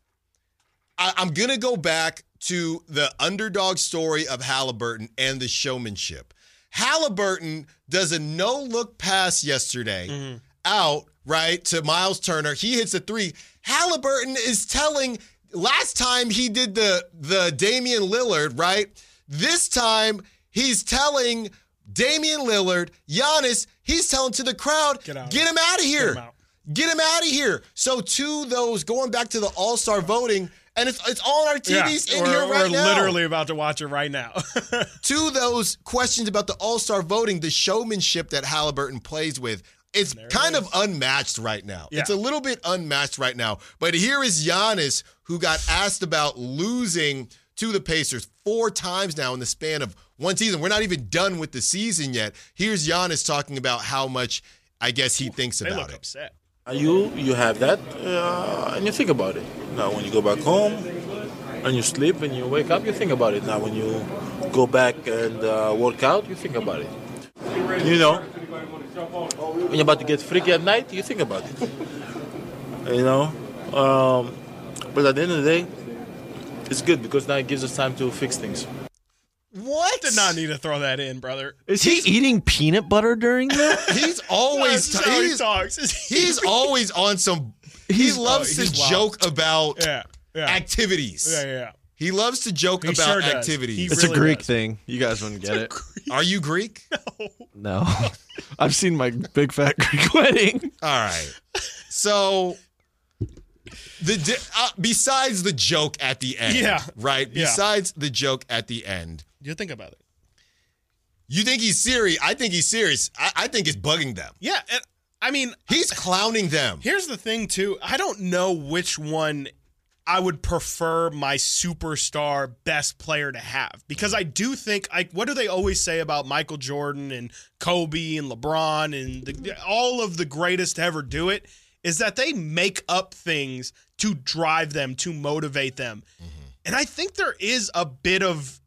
Speaker 1: I, I'm going to go back to the underdog story of Halliburton and the showmanship. Halliburton does a no look pass yesterday mm-hmm. out, right, to Miles Turner. He hits a three. Halliburton is telling last time he did the the Damian Lillard, right? This time he's telling Damian Lillard, Giannis, he's telling to the crowd,
Speaker 2: Get out.
Speaker 1: get him out of here.
Speaker 2: him out.
Speaker 1: Get him out of here. So to those going back to the All-Star voting, and it's it's all on our TVs in
Speaker 2: we're,
Speaker 1: here right
Speaker 2: we're
Speaker 1: now
Speaker 2: literally about to watch it right now.
Speaker 1: to those questions about the All Star voting, the showmanship that Halliburton plays with, it's kind of unmatched right now.
Speaker 2: Yeah.
Speaker 1: It's a little bit unmatched right now. But here is Giannis, who got asked about losing to the Pacers four times now in the span of one season. We're not even done with the season yet. Here's Giannis talking about how much, I guess, he thinks
Speaker 2: they
Speaker 1: about
Speaker 2: look
Speaker 1: it.
Speaker 2: upset.
Speaker 7: You you have that uh, and you think about it. Now when you go back home and you sleep and you wake up, you think about it. Now when you go back and uh, work out, you think about it. You know, when you're about to get freaky at night, you think about it. you know, um, but at the end of the day, it's good because now it gives us time to fix things.
Speaker 1: What?
Speaker 2: Did not need to throw that in, brother.
Speaker 3: Is he eating peanut butter during that?
Speaker 1: He's always
Speaker 2: That's how he talks.
Speaker 1: he's always on some. He loves
Speaker 2: oh,
Speaker 1: to
Speaker 2: wild.
Speaker 1: joke about
Speaker 2: yeah, yeah,
Speaker 1: activities.
Speaker 2: yeah, yeah.
Speaker 1: He loves to joke
Speaker 2: He
Speaker 1: about
Speaker 2: sure
Speaker 1: activities.
Speaker 2: He
Speaker 3: It's
Speaker 2: really
Speaker 3: a Greek
Speaker 2: does.
Speaker 3: thing. You guys wouldn't get it.
Speaker 1: Are you Greek?
Speaker 3: No. No. I've seen my big fat Greek wedding.
Speaker 1: All right. So the di- uh, besides the joke at the end,
Speaker 2: Yeah.
Speaker 1: right?
Speaker 2: Yeah.
Speaker 1: Besides the joke at the end,
Speaker 2: You think about it.
Speaker 1: you think he's serious? I think he's serious. I, I think it's bugging them.
Speaker 2: Yeah, and I mean,
Speaker 1: He's clowning them.
Speaker 2: Here's the thing, too. I don't know which one I would prefer my superstar best player to have because I do think, like, what do they always say about Michael Jordan and Kobe and LeBron and the, all of the greatest to ever do it? Is that they make up things to drive them, to motivate them. Mm-hmm. And I think there is a bit of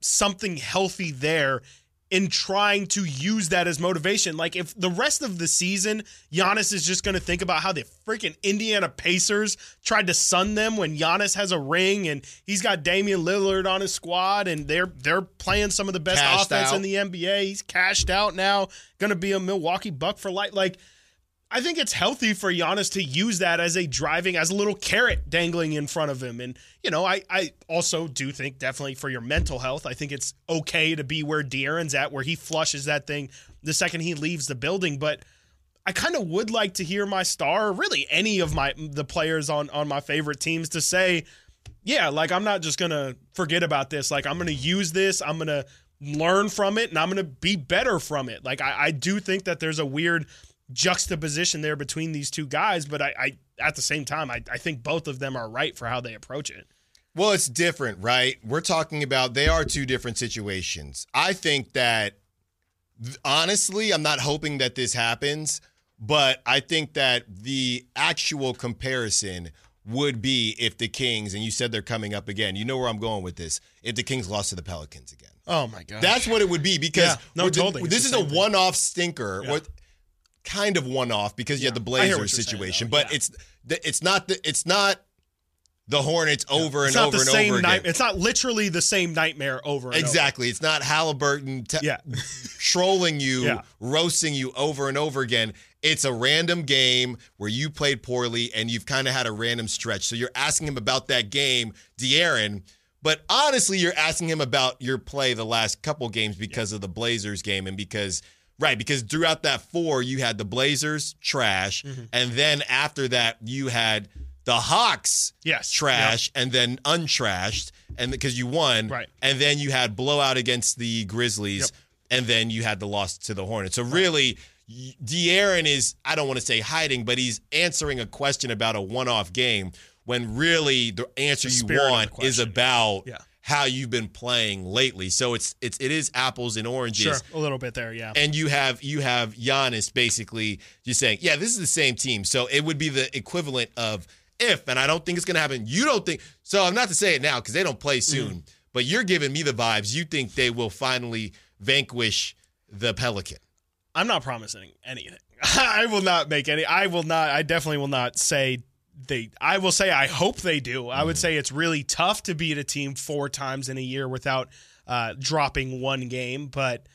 Speaker 2: something healthy there in trying to use that as motivation. Like if the rest of the season, Giannis is just going to think about how the freaking Indiana Pacers tried to sun them when Giannis has a ring and he's got Damian Lillard on his squad and they're they're playing some of the best
Speaker 1: Cashed
Speaker 2: offense
Speaker 1: out.
Speaker 2: in the NBA. He's cashed out now, going to be a Milwaukee Buck for light. Like I think it's healthy for Giannis to use that as a driving, as a little carrot dangling in front of him. And, you know, I, I also do think definitely for your mental health, I think it's okay to be where De'Aaron's at, where he flushes that thing the second he leaves the building. But I kind of would like to hear my star, really any of my the players on on my favorite teams to say, yeah, like I'm not just gonna forget about this. Like I'm gonna use this. I'm gonna learn from it, and I'm gonna be better from it. Like I, I do think that there's a weird juxtaposition there between these two guys, but I, I at the same time, I, I think both of them are right for how they approach it.
Speaker 1: Well, it's different, right? We're talking about they are two different situations. I think that honestly, I'm not hoping that this happens, but I think that the actual comparison would be if the Kings, and you said they're coming up again. You know where I'm going with this. If the Kings lost to the Pelicans again.
Speaker 2: Oh my god,
Speaker 1: That's what it would be because
Speaker 2: Yeah, no,
Speaker 1: we're-
Speaker 2: totally.
Speaker 1: This is a one-off stinker.
Speaker 2: Yeah.
Speaker 1: What kind of one-off because you had the
Speaker 2: I hear what
Speaker 1: Blazers
Speaker 2: you're saying,
Speaker 1: situation, but
Speaker 2: yeah.
Speaker 1: it's it's not the it's not the Hornets over
Speaker 2: it's
Speaker 1: and
Speaker 2: not
Speaker 1: over
Speaker 2: the
Speaker 1: and
Speaker 2: same
Speaker 1: over
Speaker 2: night.
Speaker 1: again.
Speaker 2: It's not literally the same nightmare over. And
Speaker 1: Exactly. It's not Halliburton te-
Speaker 2: Yeah.
Speaker 1: trolling you,
Speaker 2: Yeah.
Speaker 1: roasting you over and over again. It's a random game where you played poorly and you've kind of had a random stretch. So you're asking him about that game, De'Aaron. But honestly, you're asking him about your play the last couple games because of the Blazers game and because right because throughout that four you had the Blazers trash,
Speaker 2: Mm-hmm.
Speaker 1: and then after that you had the Hawks
Speaker 2: Yes.
Speaker 1: trash and then untrashed and because you won
Speaker 2: Right.
Speaker 1: and then you had blowout against the Grizzlies
Speaker 2: Yep.
Speaker 1: and then you had the loss to the Hornets. So really De'Aaron is I don't want to say hiding, but he's answering a question about a one-off game when really the answer
Speaker 2: The
Speaker 1: you
Speaker 2: spirit of the
Speaker 1: want is about
Speaker 2: Yeah.
Speaker 1: How you've been playing lately. So it's it's it is apples and oranges.
Speaker 2: Sure, a little bit there, yeah.
Speaker 1: And you have you have Giannis basically just saying, yeah, this is the same team. So it would be the equivalent of if, and I don't think it's going to happen. You don't think so. I'm not to say it now because they don't play soon.
Speaker 2: Mm-hmm.
Speaker 1: But you're giving me the vibes. You think they will finally vanquish the Pelican?
Speaker 2: I'm not promising anything. I will not make any. I will not. I definitely will not say they. I will say I hope they do. I would
Speaker 1: Mm-hmm.
Speaker 2: say it's really tough to beat a team four times in a year without uh, dropping one game. But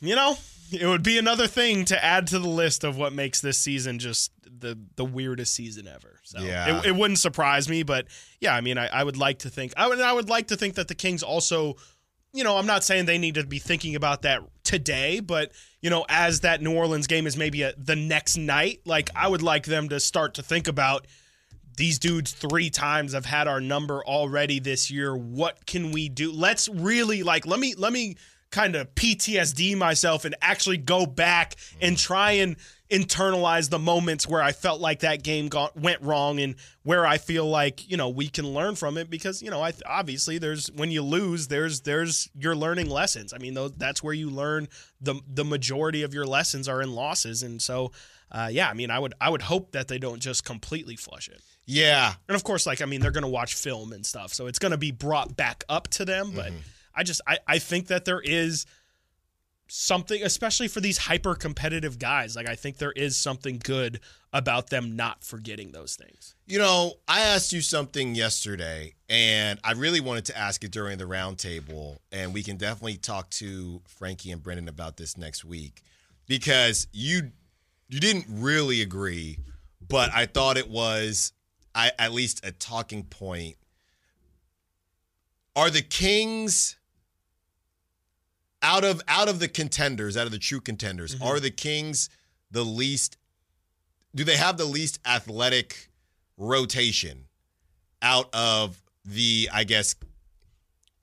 Speaker 2: you know, it would be another thing to add to the list of what makes this season just the the weirdest season ever. So
Speaker 1: Yeah.
Speaker 2: it, it wouldn't surprise me, but yeah, I mean, I, I would like to think I would I would like to think that the Kings also, you know, I'm not saying they need to be thinking about that today, but you know, as that New Orleans game is maybe a, the next night, like I would like them to start to think about these dudes three times have had our number already this year. What can we do? Let's really like let me let me kind of PTSD myself and actually go back and try and internalize the moments where I felt like that game got went wrong and where I feel like you know we can learn from it because you know I obviously there's when you lose there's there's you're learning lessons. I mean those, that's where you learn the the majority of your lessons are in losses and so uh, yeah I mean I would I would hope that they don't just completely flush it.
Speaker 1: Yeah.
Speaker 2: And of course, like I mean, they're gonna watch film and stuff, so it's gonna be brought back up to them. But I just I, I think that there is something, especially for these hyper competitive guys. Like I think there is something good about them not forgetting those things.
Speaker 1: You know, I asked you something yesterday, and I really wanted to ask it during the roundtable, and we can definitely talk to Frankie and Brendan about this next week because you you didn't really agree, but I thought it was I, at least a talking point. Are the Kings out of out of the contenders, out of the true contenders, mm-hmm. are the Kings the least do they have the least athletic rotation out of the, I guess,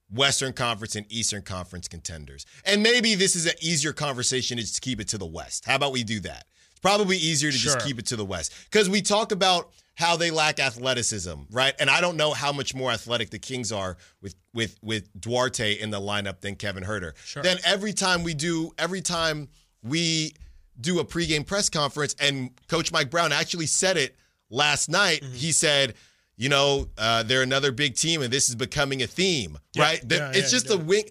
Speaker 1: Western Conference and Eastern Conference contenders? And maybe this is an easier conversation to just keep it to the West. How about we do that? It's probably easier to just keep it to the West because we talk about how they lack athleticism, right? And I don't know how much more athletic the Kings are with with with Duarte in the lineup than Kevin Huerter. Then every time we do, every time we do a pregame press conference, and Coach Mike Brown actually said it last night.
Speaker 2: Mm-hmm.
Speaker 1: He said, you know, uh, they're another big team, and this is becoming a theme, right? That-
Speaker 2: yeah,
Speaker 1: it's
Speaker 2: yeah,
Speaker 1: just
Speaker 2: yeah.
Speaker 1: a wing.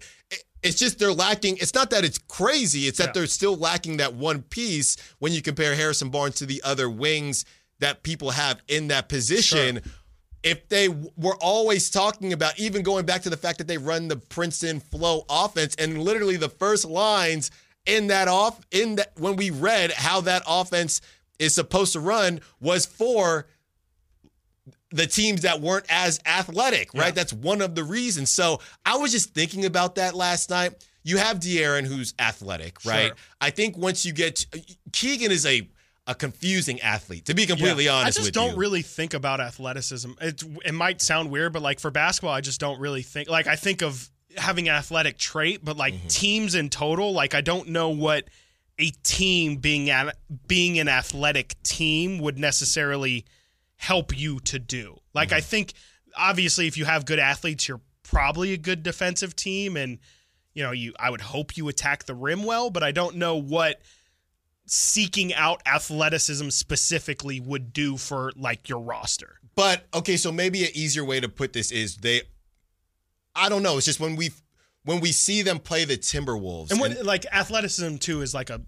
Speaker 1: It's just they're lacking. It's not that it's crazy. It's that
Speaker 2: Yeah.
Speaker 1: they're still lacking that one piece when you compare Harrison Barnes to the other wings that people have in that position. If they were always talking about, even going back to the fact that they run the Princeton flow offense, and literally the first lines in that off in that when we read how that offense is supposed to run was for the teams that weren't as athletic, right? That's one of the reasons. So I was just thinking about that last night. You have De'Aaron, who's athletic, right?
Speaker 2: Sure.
Speaker 1: I think once you get Keegan is a a confusing athlete, to be completely
Speaker 2: Yeah.
Speaker 1: honest
Speaker 2: I just don't
Speaker 1: you.
Speaker 2: really think about athleticism. It it might sound weird, but like for basketball, I just don't really think. Like I think of having an athletic trait, but like mm-hmm. teams in total, like I don't know what a team being an being an athletic team would necessarily help you to do. Like I mm-hmm. think obviously if you have good athletes, you're probably a good defensive team and you know, you I would hope you attack the rim well, but I don't know what seeking out athleticism specifically would do for like your roster.
Speaker 1: But okay, so maybe an easier way to put this is they I don't know, it's just when we when we see them play the Timberwolves
Speaker 2: And what
Speaker 1: and
Speaker 2: like athleticism too is like a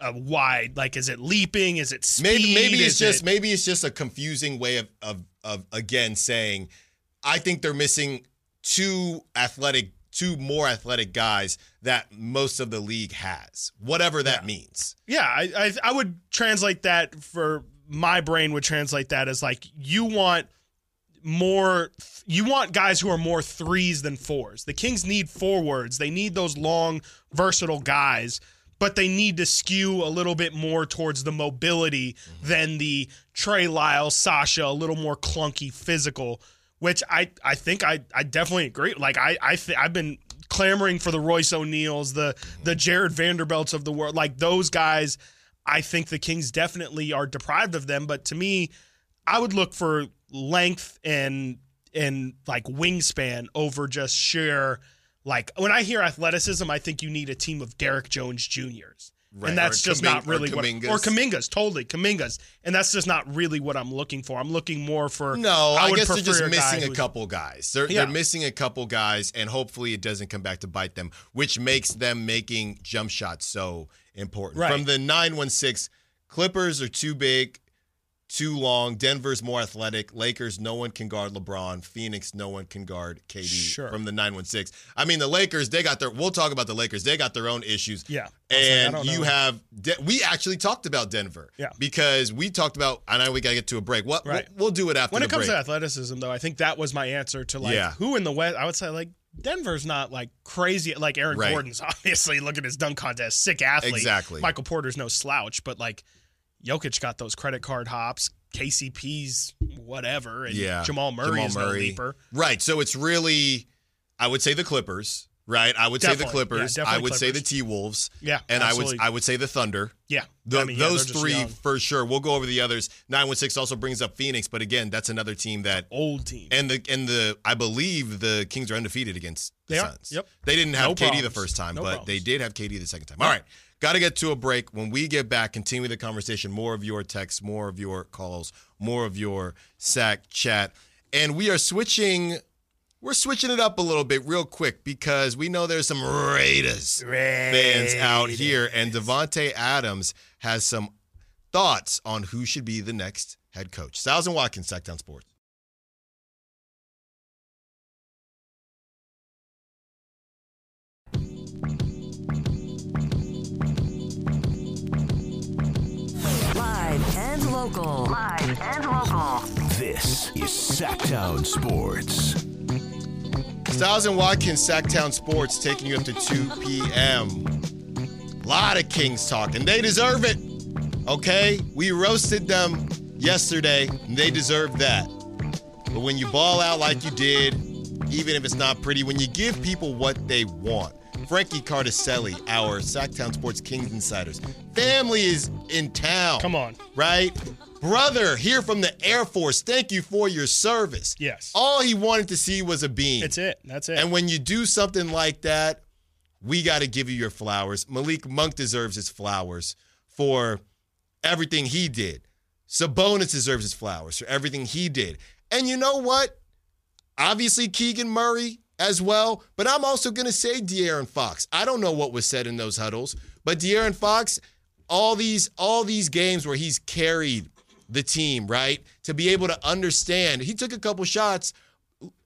Speaker 2: a wide like is it leaping? Is it speed?
Speaker 1: maybe maybe it's
Speaker 2: Is
Speaker 1: just
Speaker 2: it-
Speaker 1: maybe it's just a confusing way of of of again saying I think they're missing two athletic two more athletic guys that most of the league has. Whatever that means.
Speaker 2: Yeah, I, I I would translate that for my brain would translate that as like you want more you want guys who are more threes than fours. The Kings need forwards. They need those long versatile guys, but they need to skew a little bit more towards the mobility mm-hmm. than the Trey Lyles, Sasha, a little more clunky physical, which I I think I I definitely agree. Like I I th- I've been clamoring for the Royce O'Neales, the the Jarred Vanderbilts of the world. Like those guys, I think the Kings definitely are deprived of them. But to me, I would look for length and and like wingspan over just sheer like when I hear athleticism, I think you need a team of Derrick Jones Juniors.
Speaker 1: Right,
Speaker 2: And that's just not really
Speaker 1: or
Speaker 2: what or Kumingas, totally Kumingas. And that's just not really what I'm looking for. I'm looking more for
Speaker 1: No, I,
Speaker 2: would
Speaker 1: guess they're just
Speaker 2: a
Speaker 1: missing a couple guys. They're,
Speaker 2: Yeah.
Speaker 1: they're missing a couple guys, and hopefully it doesn't come back to bite them, which makes them making jump shots so important.
Speaker 2: Right.
Speaker 1: From the 916, Clippers are too big too long. Denver's more athletic. Lakers, no one can guard LeBron. Phoenix, no one can guard KD
Speaker 2: Sure.
Speaker 1: from the 916. I mean, the Lakers, they got their, we'll talk about the Lakers. They got their own issues.
Speaker 2: Yeah. Was like,
Speaker 1: And you
Speaker 2: know.
Speaker 1: have, De- we actually talked about Denver.
Speaker 2: Yeah.
Speaker 1: Because we talked about, I know we got to get to a break. What,
Speaker 2: Right.
Speaker 1: we'll, we'll do it after
Speaker 2: When it comes
Speaker 1: break.
Speaker 2: to athleticism, though, I think that was my answer to like
Speaker 1: Yeah.
Speaker 2: who in the West. I would say like Denver's not like crazy. Like Aaron
Speaker 1: Right.
Speaker 2: Gordon's obviously look at his dunk contest, sick athlete.
Speaker 1: Exactly.
Speaker 2: Michael Porter's no slouch, but like Jokic got those credit card hops. KCP's whatever, and
Speaker 1: yeah.
Speaker 2: Jamal Murray is no leaper.
Speaker 1: Right. So it's really, I would say the Clippers. Right. I would say the
Speaker 2: Definitely.
Speaker 1: Clippers.
Speaker 2: Yeah,
Speaker 1: I
Speaker 2: definitely
Speaker 1: would say the T Wolves.
Speaker 2: Yeah,
Speaker 1: And
Speaker 2: absolutely.
Speaker 1: I would I would say the Thunder.
Speaker 2: Yeah,
Speaker 1: The,
Speaker 2: I mean, yeah,
Speaker 1: those three
Speaker 2: young.
Speaker 1: for sure. We'll go over the others. Nine one six also brings up Phoenix, but again, that's another team that
Speaker 2: old team.
Speaker 1: and the and the I believe the Kings are undefeated against the
Speaker 2: They are.
Speaker 1: Suns.
Speaker 2: Yep.
Speaker 1: They didn't have
Speaker 2: No
Speaker 1: KD the first time,
Speaker 2: No
Speaker 1: but
Speaker 2: problems.
Speaker 1: they did have KD the second time. All right. Got to get to a break. When we get back, continue the conversation. More of your texts, more of your calls, more of your sack chat. And we are switching we're switching it up a little bit real quick because we know there's some Raiders fans out here, and Devonte Adams has some thoughts on who should be the next head coach. Stiles and Watkins, Sactown Sports.
Speaker 5: Local. Live and local.
Speaker 6: This is Sactown Sports.
Speaker 1: Stiles and Watkins, Sactown Sports, taking you up to 2 p.m. A lot of Kings talk, and they deserve it. Okay? We roasted them yesterday, and they deserve that. But when you ball out like you did, even if it's not pretty, when you give people what they want, Frankie Cardicelli, our Sactown Sports Kings insiders, family is in town.
Speaker 2: Come on.
Speaker 1: Right? Brother, here from the Air Force, thank you for your service.
Speaker 2: Yes.
Speaker 1: All he wanted to see was a beam.
Speaker 2: That's it. That's it.
Speaker 1: And when you do something like that, we got to give you your flowers. Malik Monk deserves his flowers for everything he did. Sabonis deserves his flowers for everything he did. And you know what? Obviously, Keegan Murray as well. But I'm also going to say De'Aaron Fox. I don't know what was said in those huddles, but De'Aaron Fox, all these all these games where he's carried the team, right? To be able to understand, he took a couple shots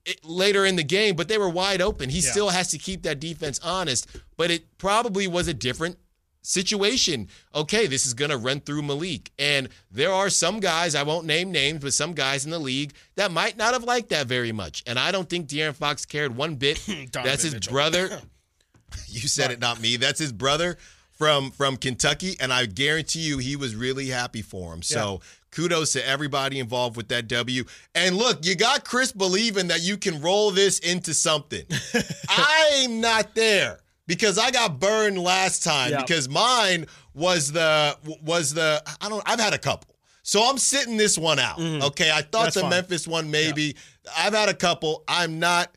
Speaker 1: eh, later in the game, but they were wide open. He
Speaker 2: Yeah.
Speaker 1: still has to keep that defense honest, but it probably was a different situation. Okay, this is going to run through Malik. And there are some guys, I won't name names, but some guys in the league that might not have liked that very much. And I don't think De'Aaron Fox cared one bit. That's his
Speaker 2: Mitchell.
Speaker 1: brother. you said it, not me. That's his brother from from Kentucky, and I guarantee you he was really happy for him. So kudos to everybody involved with that W. And look, you got Chris believing that you can roll this into something. I'm not there because I got burned last time
Speaker 2: Yeah.
Speaker 1: because mine was the was the I don't I've had a couple. So I'm sitting this one out. Okay, I thought
Speaker 2: Mm-hmm. That's
Speaker 1: the
Speaker 2: fine.
Speaker 1: Memphis one maybe. I've had a couple. I'm not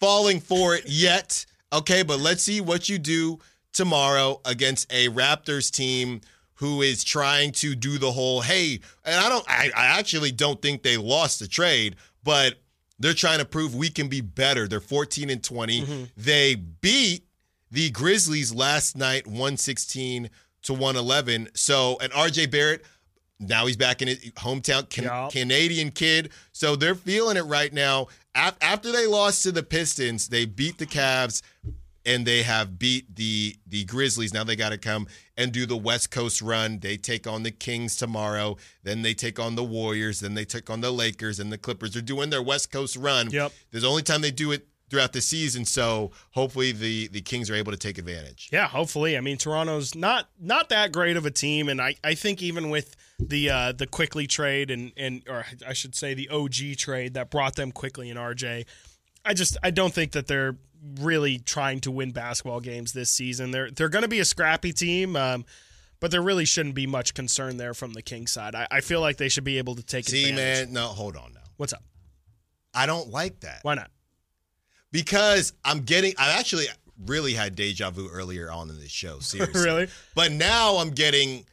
Speaker 1: falling for it yet. Okay, but let's see what you do tomorrow against a Raptors team who is trying to do the whole hey, and I don't I, I actually don't think they lost the trade, but they're trying to prove we can be better. They're 14 and 20. They beat the Grizzlies last night 116 to 111. So, and RJ Barrett now he's back in his hometown, can,
Speaker 2: Yup.
Speaker 1: Canadian kid. So they're feeling it right now. Af- After they lost to the Pistons, they beat the Cavs and they have beat the the Grizzlies. Now they got to come and do the West Coast run. They take on the Kings tomorrow. Then they take on the Warriors. Then they take on the Lakers and the Clippers. They're doing their West Coast run.
Speaker 2: Yep.
Speaker 1: There's the only time they do it throughout the season. So hopefully the the Kings are able to take advantage.
Speaker 2: Yeah, hopefully. I mean, Toronto's not not that great of a team, and I, I think even with the uh, the Quickley trade and and or I should say the OG trade that brought them Quickley in RJ, I just I don't think that they're really trying to win basketball games this season. They're they're going to be a scrappy team. Um, but there really shouldn't be much concern there from the King side. I, I feel like they should be able to take
Speaker 1: See,
Speaker 2: advantage.
Speaker 1: man, no, hold on now.
Speaker 2: What's up?
Speaker 1: I don't like that.
Speaker 2: Why not?
Speaker 1: Because I'm getting. I actually really had deja vu earlier on in this show. Seriously,
Speaker 2: Really?
Speaker 1: But now I'm getting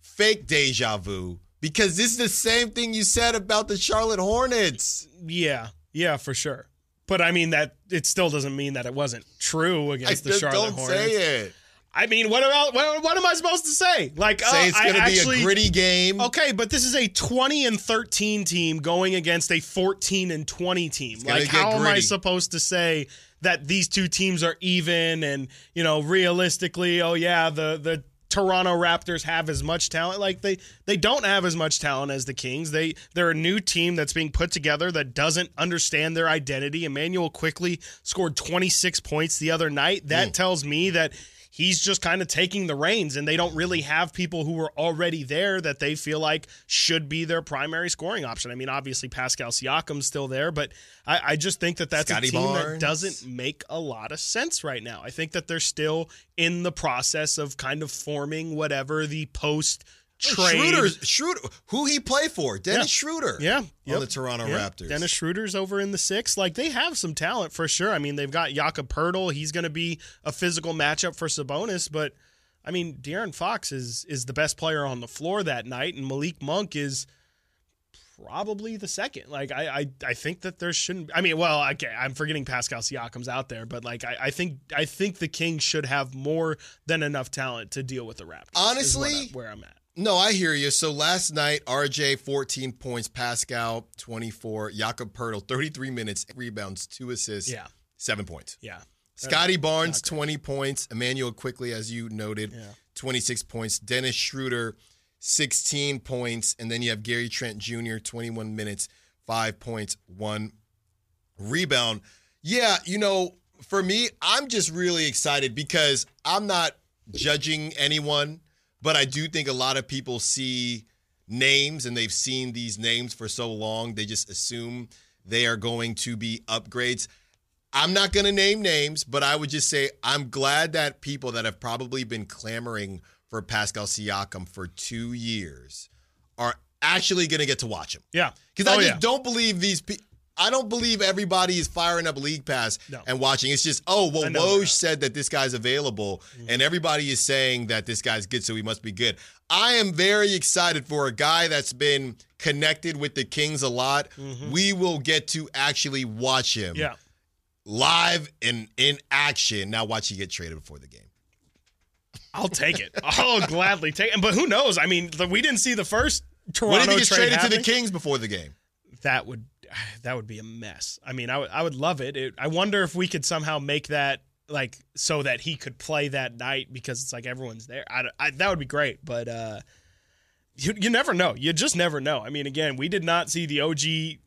Speaker 1: fake deja vu because this is the same thing you said about the Charlotte Hornets.
Speaker 2: Yeah, yeah, for sure. But I mean that it still doesn't mean that it wasn't true
Speaker 1: I
Speaker 2: against the
Speaker 1: just
Speaker 2: Charlotte
Speaker 1: don't
Speaker 2: Hornets.
Speaker 1: say it.
Speaker 2: I mean, what about what, what am I supposed to say? Like,
Speaker 1: Say
Speaker 2: uh,
Speaker 1: it's going to be
Speaker 2: actually-
Speaker 1: a gritty game.
Speaker 2: Okay, but this is a 20 and 13 team going against a 14 and 20 team. Like, how am I supposed to say that these two teams are even and, you know, realistically, oh yeah, the the Toronto Raptors have as much talent. Like they they don't have as much talent as the Kings. They they're a new team that's being put together that doesn't understand their identity. Immanuel Quickley scored 26 points the other night. That tells me that he's just kind of taking the reins and they don't really have people who are already there that they feel like should be their primary scoring option. I mean, obviously Pascal Siakam's still there, but I, I just think that that's
Speaker 1: Scottie
Speaker 2: a team that doesn't make a lot of sense right now. I think that they're still in the process of kind of forming whatever the post Oh, trade.
Speaker 1: Schroeder, Schroeder, who he play for? Dennis
Speaker 2: Yeah.
Speaker 1: Schroeder.
Speaker 2: Yeah,
Speaker 1: on
Speaker 2: yep.
Speaker 1: the Toronto
Speaker 2: Yeah.
Speaker 1: Raptors.
Speaker 2: Dennis Schroeder's over in the six. Like they have some talent for sure. I mean, they've got Jakob Poeltl. He's going to be a physical matchup for Sabonis, but I mean, De'Aaron Fox is is the best player on the floor that night, and Malik Monk is probably the second. Like I I, I think that there shouldn't. I mean, well, okay, I'm forgetting Pascal Siakam's out there, but like I, I think I think the Kings should have more than enough talent to deal with the Raptors.
Speaker 1: Honestly,
Speaker 2: I- where I'm at.
Speaker 1: No, I hear you. So last night, RJ 14 points, Pascal 24, Jakob Poeltl 33 minutes, rebounds, two assists,
Speaker 2: Yeah,
Speaker 1: seven points.
Speaker 2: yeah.
Speaker 1: Scottie Barnes 20 points, Immanuel Quickley as you noted,
Speaker 2: Yeah.
Speaker 1: 26 points, Dennis Schroeder 16 points, and then you have Gary Trent Jr. 21 minutes, 5 points, 1 rebound. Yeah, you know, for me, I'm just really excited because I'm not judging anyone, but I do think a lot of people see names and they've seen these names for so long, they just assume they are going to be upgrades. I'm not going to name names, but I would just say I'm glad that people that have probably been clamoring for Pascal Siakam for two years are actually going to get to watch him.
Speaker 2: Yeah.
Speaker 1: Because I
Speaker 2: Oh,
Speaker 1: just
Speaker 2: yeah.
Speaker 1: don't believe these people. I don't believe everybody is firing up League Pass
Speaker 2: No.
Speaker 1: and watching. It's just, oh, well,
Speaker 2: I know they're
Speaker 1: Woj said that this guy's available,
Speaker 2: Mm-hmm.
Speaker 1: and everybody is saying that this guy's good, so he must be good. I am very excited for a guy that's been connected with the Kings a lot. We will get to actually watch him
Speaker 2: Mm-hmm. Yeah.
Speaker 1: live and in action. Now watch you get traded before the game.
Speaker 2: I'll take it. I'll gladly take it. But who knows? I mean, the, we didn't see the first Toronto
Speaker 1: What if he gets
Speaker 2: trade
Speaker 1: traded to the Kings before the game?
Speaker 2: That would that would be a mess. I mean, I would love it. it. I wonder if we could somehow make that like so that he could play that night because it's like everyone's there. I, I- that would be great, but uh you, you never know. You just never know. I mean, again, we did not see the OG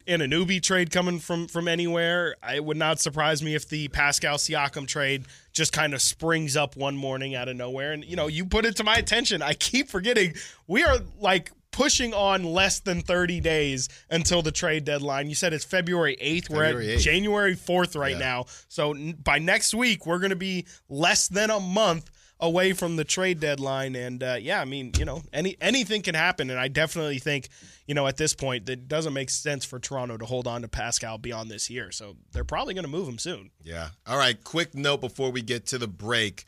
Speaker 2: Anunoby trade coming from from anywhere. It would not surprise me if the Pascal Siakam trade just kind of springs up one morning out of nowhere. And you know, you put it to my attention. I keep forgetting we are like pushing on less than 30 days until the trade deadline. You said it's February 8th. We're at
Speaker 1: 8th.
Speaker 2: January 4th right
Speaker 1: Yeah.
Speaker 2: now. So by next week, we're going to be less than a month away from the trade deadline. And uh, yeah, I mean, you know, any anything can happen. And I definitely think, you know, at this point, that it doesn't make sense for Toronto to hold on to Pascal beyond this year. So they're probably going to move him soon.
Speaker 1: Yeah. All right. Quick note before we get to the break.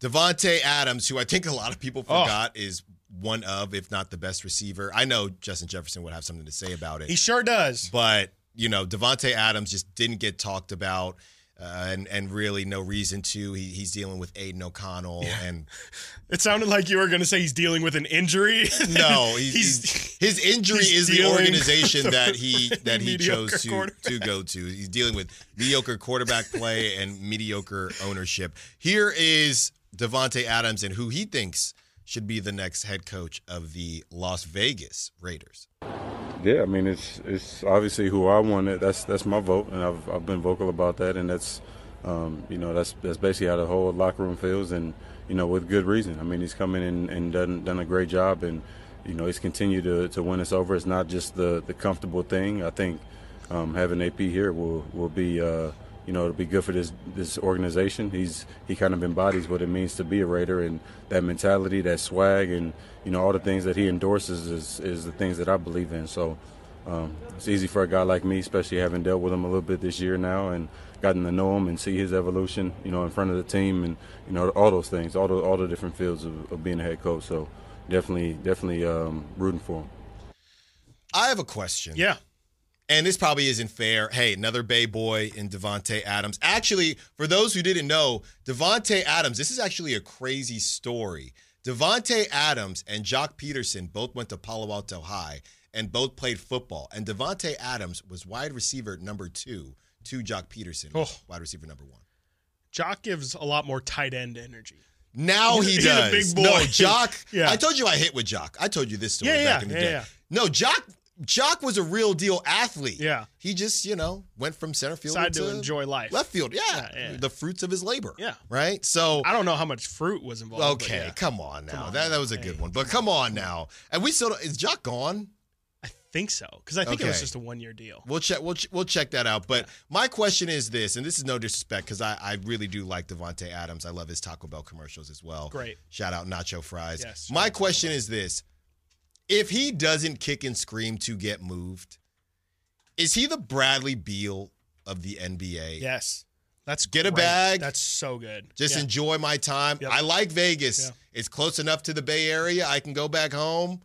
Speaker 1: Devonte Adams, who I think a lot of people
Speaker 2: Oh.
Speaker 1: forgot is one of, if not the best receiver. I know Justin Jefferson would have something to say about it.
Speaker 2: He sure does.
Speaker 1: but you know Devonte Adams just didn't get talked about, uh, and and really no reason to. He, he's dealing with Aidan O'Connell, and
Speaker 2: It sounded like you were going to say he's dealing with an injury.
Speaker 1: no, he's, he's- his injury
Speaker 2: he's
Speaker 1: is the organization that he that he chose to to go to. He's dealing with mediocre quarterback play and mediocre ownership. Here is Devonte Adams and who he thinks should be the next head coach of the Las Vegas Raiders.
Speaker 8: Yeah, I mean it's it's obviously who I wanted. That's that's my vote, and I've I've been vocal about that, and that's um, you know that's that's basically how the whole locker room feels, and you know with good reason. I mean he's come in and, and done done a great job, and you know he's continued to, to win us over. It's not just the the comfortable thing. I think um, having AP here will will be uh, you know it'll be good for this this organization. He's he kind of embodies what it means to be a Raider, and that mentality, that swag, and you know all the things that he endorses is is the things that I believe in. So um, it's easy for a guy like me, especially having dealt with him a little bit this year now and gotten to know him and see his evolution, you know, in front of the team and you know all those things, all the all the different fields of, of being a head coach. So definitely, definitely um, rooting for him.
Speaker 1: I have a question.
Speaker 2: yeah.
Speaker 1: And this probably isn't fair. Hey, another Bay boy in Devonte Adams. Actually, for those who didn't know, Devonte Adams. This is actually a crazy story. Devonte Adams and Joc Pederson both went to Palo Alto High and both played football. And Devonte Adams was wide receiver number two to Joc Pederson,
Speaker 2: Oh.
Speaker 1: wide receiver number one.
Speaker 2: Joc gives a lot more tight end energy.
Speaker 1: Now he
Speaker 2: He's a
Speaker 1: does.
Speaker 2: big boy.
Speaker 1: No, Joc.
Speaker 2: Yeah.
Speaker 1: I told you I hit with Joc. I told you this story
Speaker 2: Yeah,
Speaker 1: back
Speaker 2: yeah,
Speaker 1: in the
Speaker 2: yeah,
Speaker 1: day.
Speaker 2: yeah.
Speaker 1: No, Joc. Joc was a real deal athlete.
Speaker 2: Yeah.
Speaker 1: He just, you know, went from center field
Speaker 2: Decided
Speaker 1: to
Speaker 2: to enjoy life.
Speaker 1: left field. Yeah.
Speaker 2: Yeah, yeah.
Speaker 1: The fruits of his labor.
Speaker 2: Yeah.
Speaker 1: Right. So
Speaker 2: I don't know how much fruit was involved.
Speaker 1: okay,
Speaker 2: yeah.
Speaker 1: come on now.
Speaker 2: on,
Speaker 1: that that was a
Speaker 2: hey.
Speaker 1: good one. But come on now. And we still is Joc gone?
Speaker 2: I think so because I think it was just a one year deal.
Speaker 1: We'll check. We'll we'll check that out. But my question is this, and this is no disrespect because I, I really do like Devonte Adams. I love his Taco Bell commercials as well.
Speaker 2: Great.
Speaker 1: Shout out Nacho Fries.
Speaker 2: Yes,
Speaker 1: my question is this: If he doesn't kick and scream to get moved, is he the Bradley Beal of the NBA?
Speaker 2: Yes, that's
Speaker 1: Get a bag.
Speaker 2: That's so good.
Speaker 1: Just
Speaker 2: Yeah.
Speaker 1: enjoy my time.
Speaker 2: Yep.
Speaker 1: I like Vegas.
Speaker 2: Yeah.
Speaker 1: It's close enough to the Bay Area. I can go back home.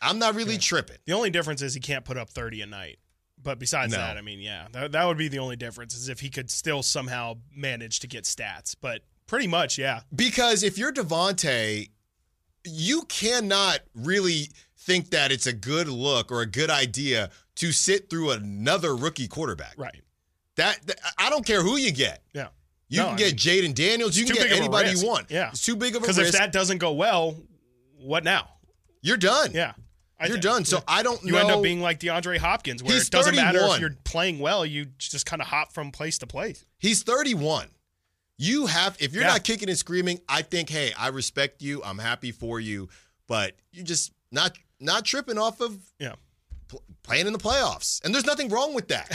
Speaker 1: I'm not really tripping.
Speaker 2: The only difference is he can't put up 30 a night. But besides
Speaker 1: No.
Speaker 2: that, I mean, yeah, that, that would be the only difference is if he could still somehow manage to get stats. But pretty much, yeah.
Speaker 1: Because if you're Devontae, you cannot really think that it's a good look or a good idea to sit through another rookie quarterback.
Speaker 2: Right.
Speaker 1: That, that- I don't care who you get.
Speaker 2: Yeah.
Speaker 1: You
Speaker 2: No,
Speaker 1: can
Speaker 2: I
Speaker 1: get Jayden Daniels. You can get
Speaker 2: big of a
Speaker 1: anybody you want.
Speaker 2: Yeah.
Speaker 1: It's too big of a risk.
Speaker 2: Because if that doesn't go well, what now?
Speaker 1: you're done.
Speaker 2: Yeah. I
Speaker 1: You're done. So
Speaker 2: yeah.
Speaker 1: I don't
Speaker 2: You
Speaker 1: know.
Speaker 2: end up being like DeAndre Hopkins, where
Speaker 1: He's
Speaker 2: it doesn't matter if you're playing well, you just kind of hop from place to place.
Speaker 1: He's 31. You have, if you're
Speaker 2: Yeah.
Speaker 1: not kicking and screaming, I think, hey, I respect you. I'm happy for you, but you just not not tripping off of
Speaker 2: Yeah.
Speaker 1: Pl- playing in the playoffs. And there's nothing wrong with that,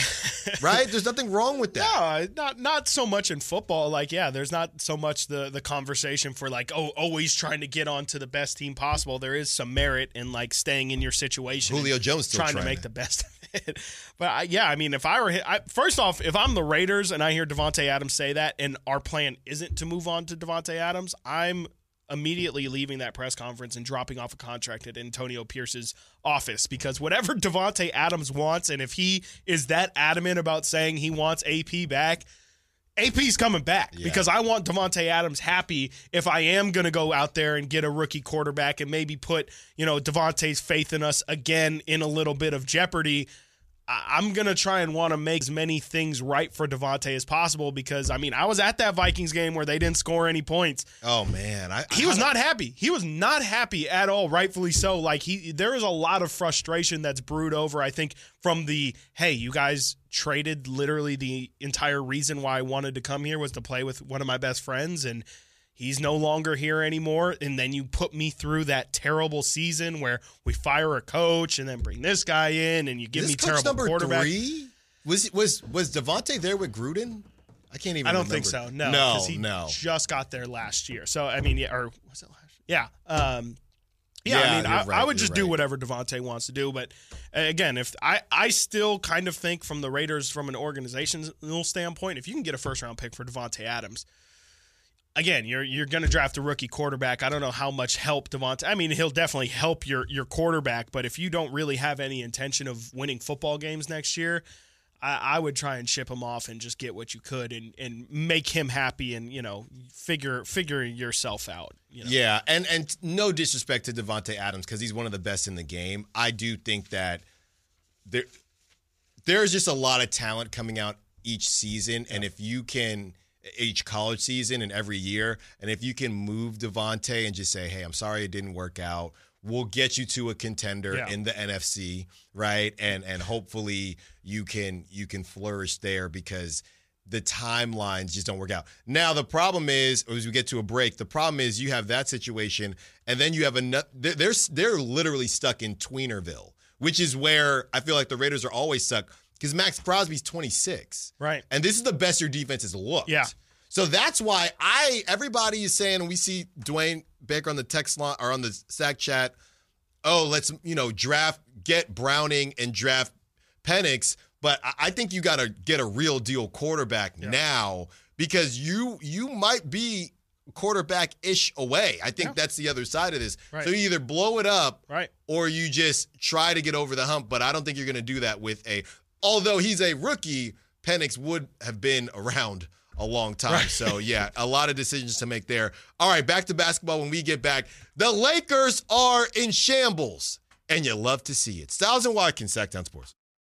Speaker 1: right? There's nothing wrong with that.
Speaker 2: No, not not so much in football. Like, yeah, there's not so much the the conversation for like, oh, always trying to get onto the best team possible. There is some merit in like staying in your situation.
Speaker 1: Julio Jones still
Speaker 2: trying,
Speaker 1: trying
Speaker 2: to make
Speaker 1: to-
Speaker 2: the best of it. But I, yeah, I mean, if I were hit, I, first off, if I'm the Raiders and I hear Devonte Adams say that, and our plan isn't to move on to Devonte Adams, I'm immediately leaving that press conference and dropping off a contract at Antonio Pierce's office because whatever Devonte Adams wants, and if he is that adamant about saying he wants AP back, AP's coming back
Speaker 1: Yeah.
Speaker 2: because I want Devonte Adams happy if I am going to go out there and get a rookie quarterback and maybe put, you know, Devonte's faith in us again in a little bit of jeopardy. I'm going to try and want to make as many things right for Devonte as possible because, I mean, I was at that Vikings game where they didn't score any points
Speaker 1: Oh man, I,
Speaker 2: he
Speaker 1: I-
Speaker 2: was not happy. He was not happy at all, rightfully so. Like he there is a lot of frustration that's brewed over, I think, from the hey, you guys traded literally the entire reason why I wanted to come here was to play with one of my best friends and he's no longer here anymore and then you put me through that terrible season where we fire a coach and then bring this guy in and you give
Speaker 1: Is
Speaker 2: me
Speaker 1: coach
Speaker 2: terrible
Speaker 1: number
Speaker 2: quarterback.
Speaker 1: three? Was was was Devontae there with Gruden? I can't even.
Speaker 2: I don't think so. No,
Speaker 1: no,
Speaker 2: he
Speaker 1: no.
Speaker 2: just got there last year. So I mean, yeah, or was it last? Year? Yeah. Um, yeah,
Speaker 1: Yeah,
Speaker 2: I mean, I,
Speaker 1: right,
Speaker 2: I would just do whatever Devontae wants to do. But uh, again, if I, I still kind of think from the Raiders, from an organizational standpoint, if you can get a first round pick for Devontae Adams, again, you're you're going to draft a rookie quarterback. I don't know how much help Devontae. I mean, he'll definitely help your your quarterback, but if you don't really have any intention of winning football games next year, I, I would try and ship him off and just get what you could and and make him happy and you know figure figure yourself out. You know?
Speaker 1: Yeah, and and no disrespect to Devonte Adams because he's one of the best in the game. I do think that there there's just a lot of talent coming out each season, and if you can each college season and every year, and if you can move Devonte and just say, "Hey, I'm sorry it didn't work out." We'll get you to a contender
Speaker 2: Yeah.
Speaker 1: in the NFC, right? And and hopefully you can you can flourish there because the timelines just don't work out. Now the problem is, as we get to a break, the problem is you have that situation, and then you have another. They're they're, they're literally stuck in Tweenerville, which is where I feel like the Raiders are always stuck because Maxx Crosby's 26,
Speaker 2: Right.
Speaker 1: and this is the best your defense has looked.
Speaker 2: Yeah.
Speaker 1: So that's why I everybody is saying, we see Dwayne Baker on the text line or on the sack chat. Oh, let's you know draft get Browning and draft Penix, but I- I think you got to get a real deal quarterback now because you you might be quarterback ish away. I think
Speaker 2: Yeah.
Speaker 1: that's the other side of this.
Speaker 2: Right.
Speaker 1: So you either blow it up
Speaker 2: Right.
Speaker 1: or you just try to get over the hump. But I don't think you're going to do that with a although he's a rookie, Penix would have been around a long time. So yeah, a lot of decisions to make there. All right, back to basketball when we get back. The Lakers are in shambles, and you love to see it. Stiles and Watkins, Sactown Sports.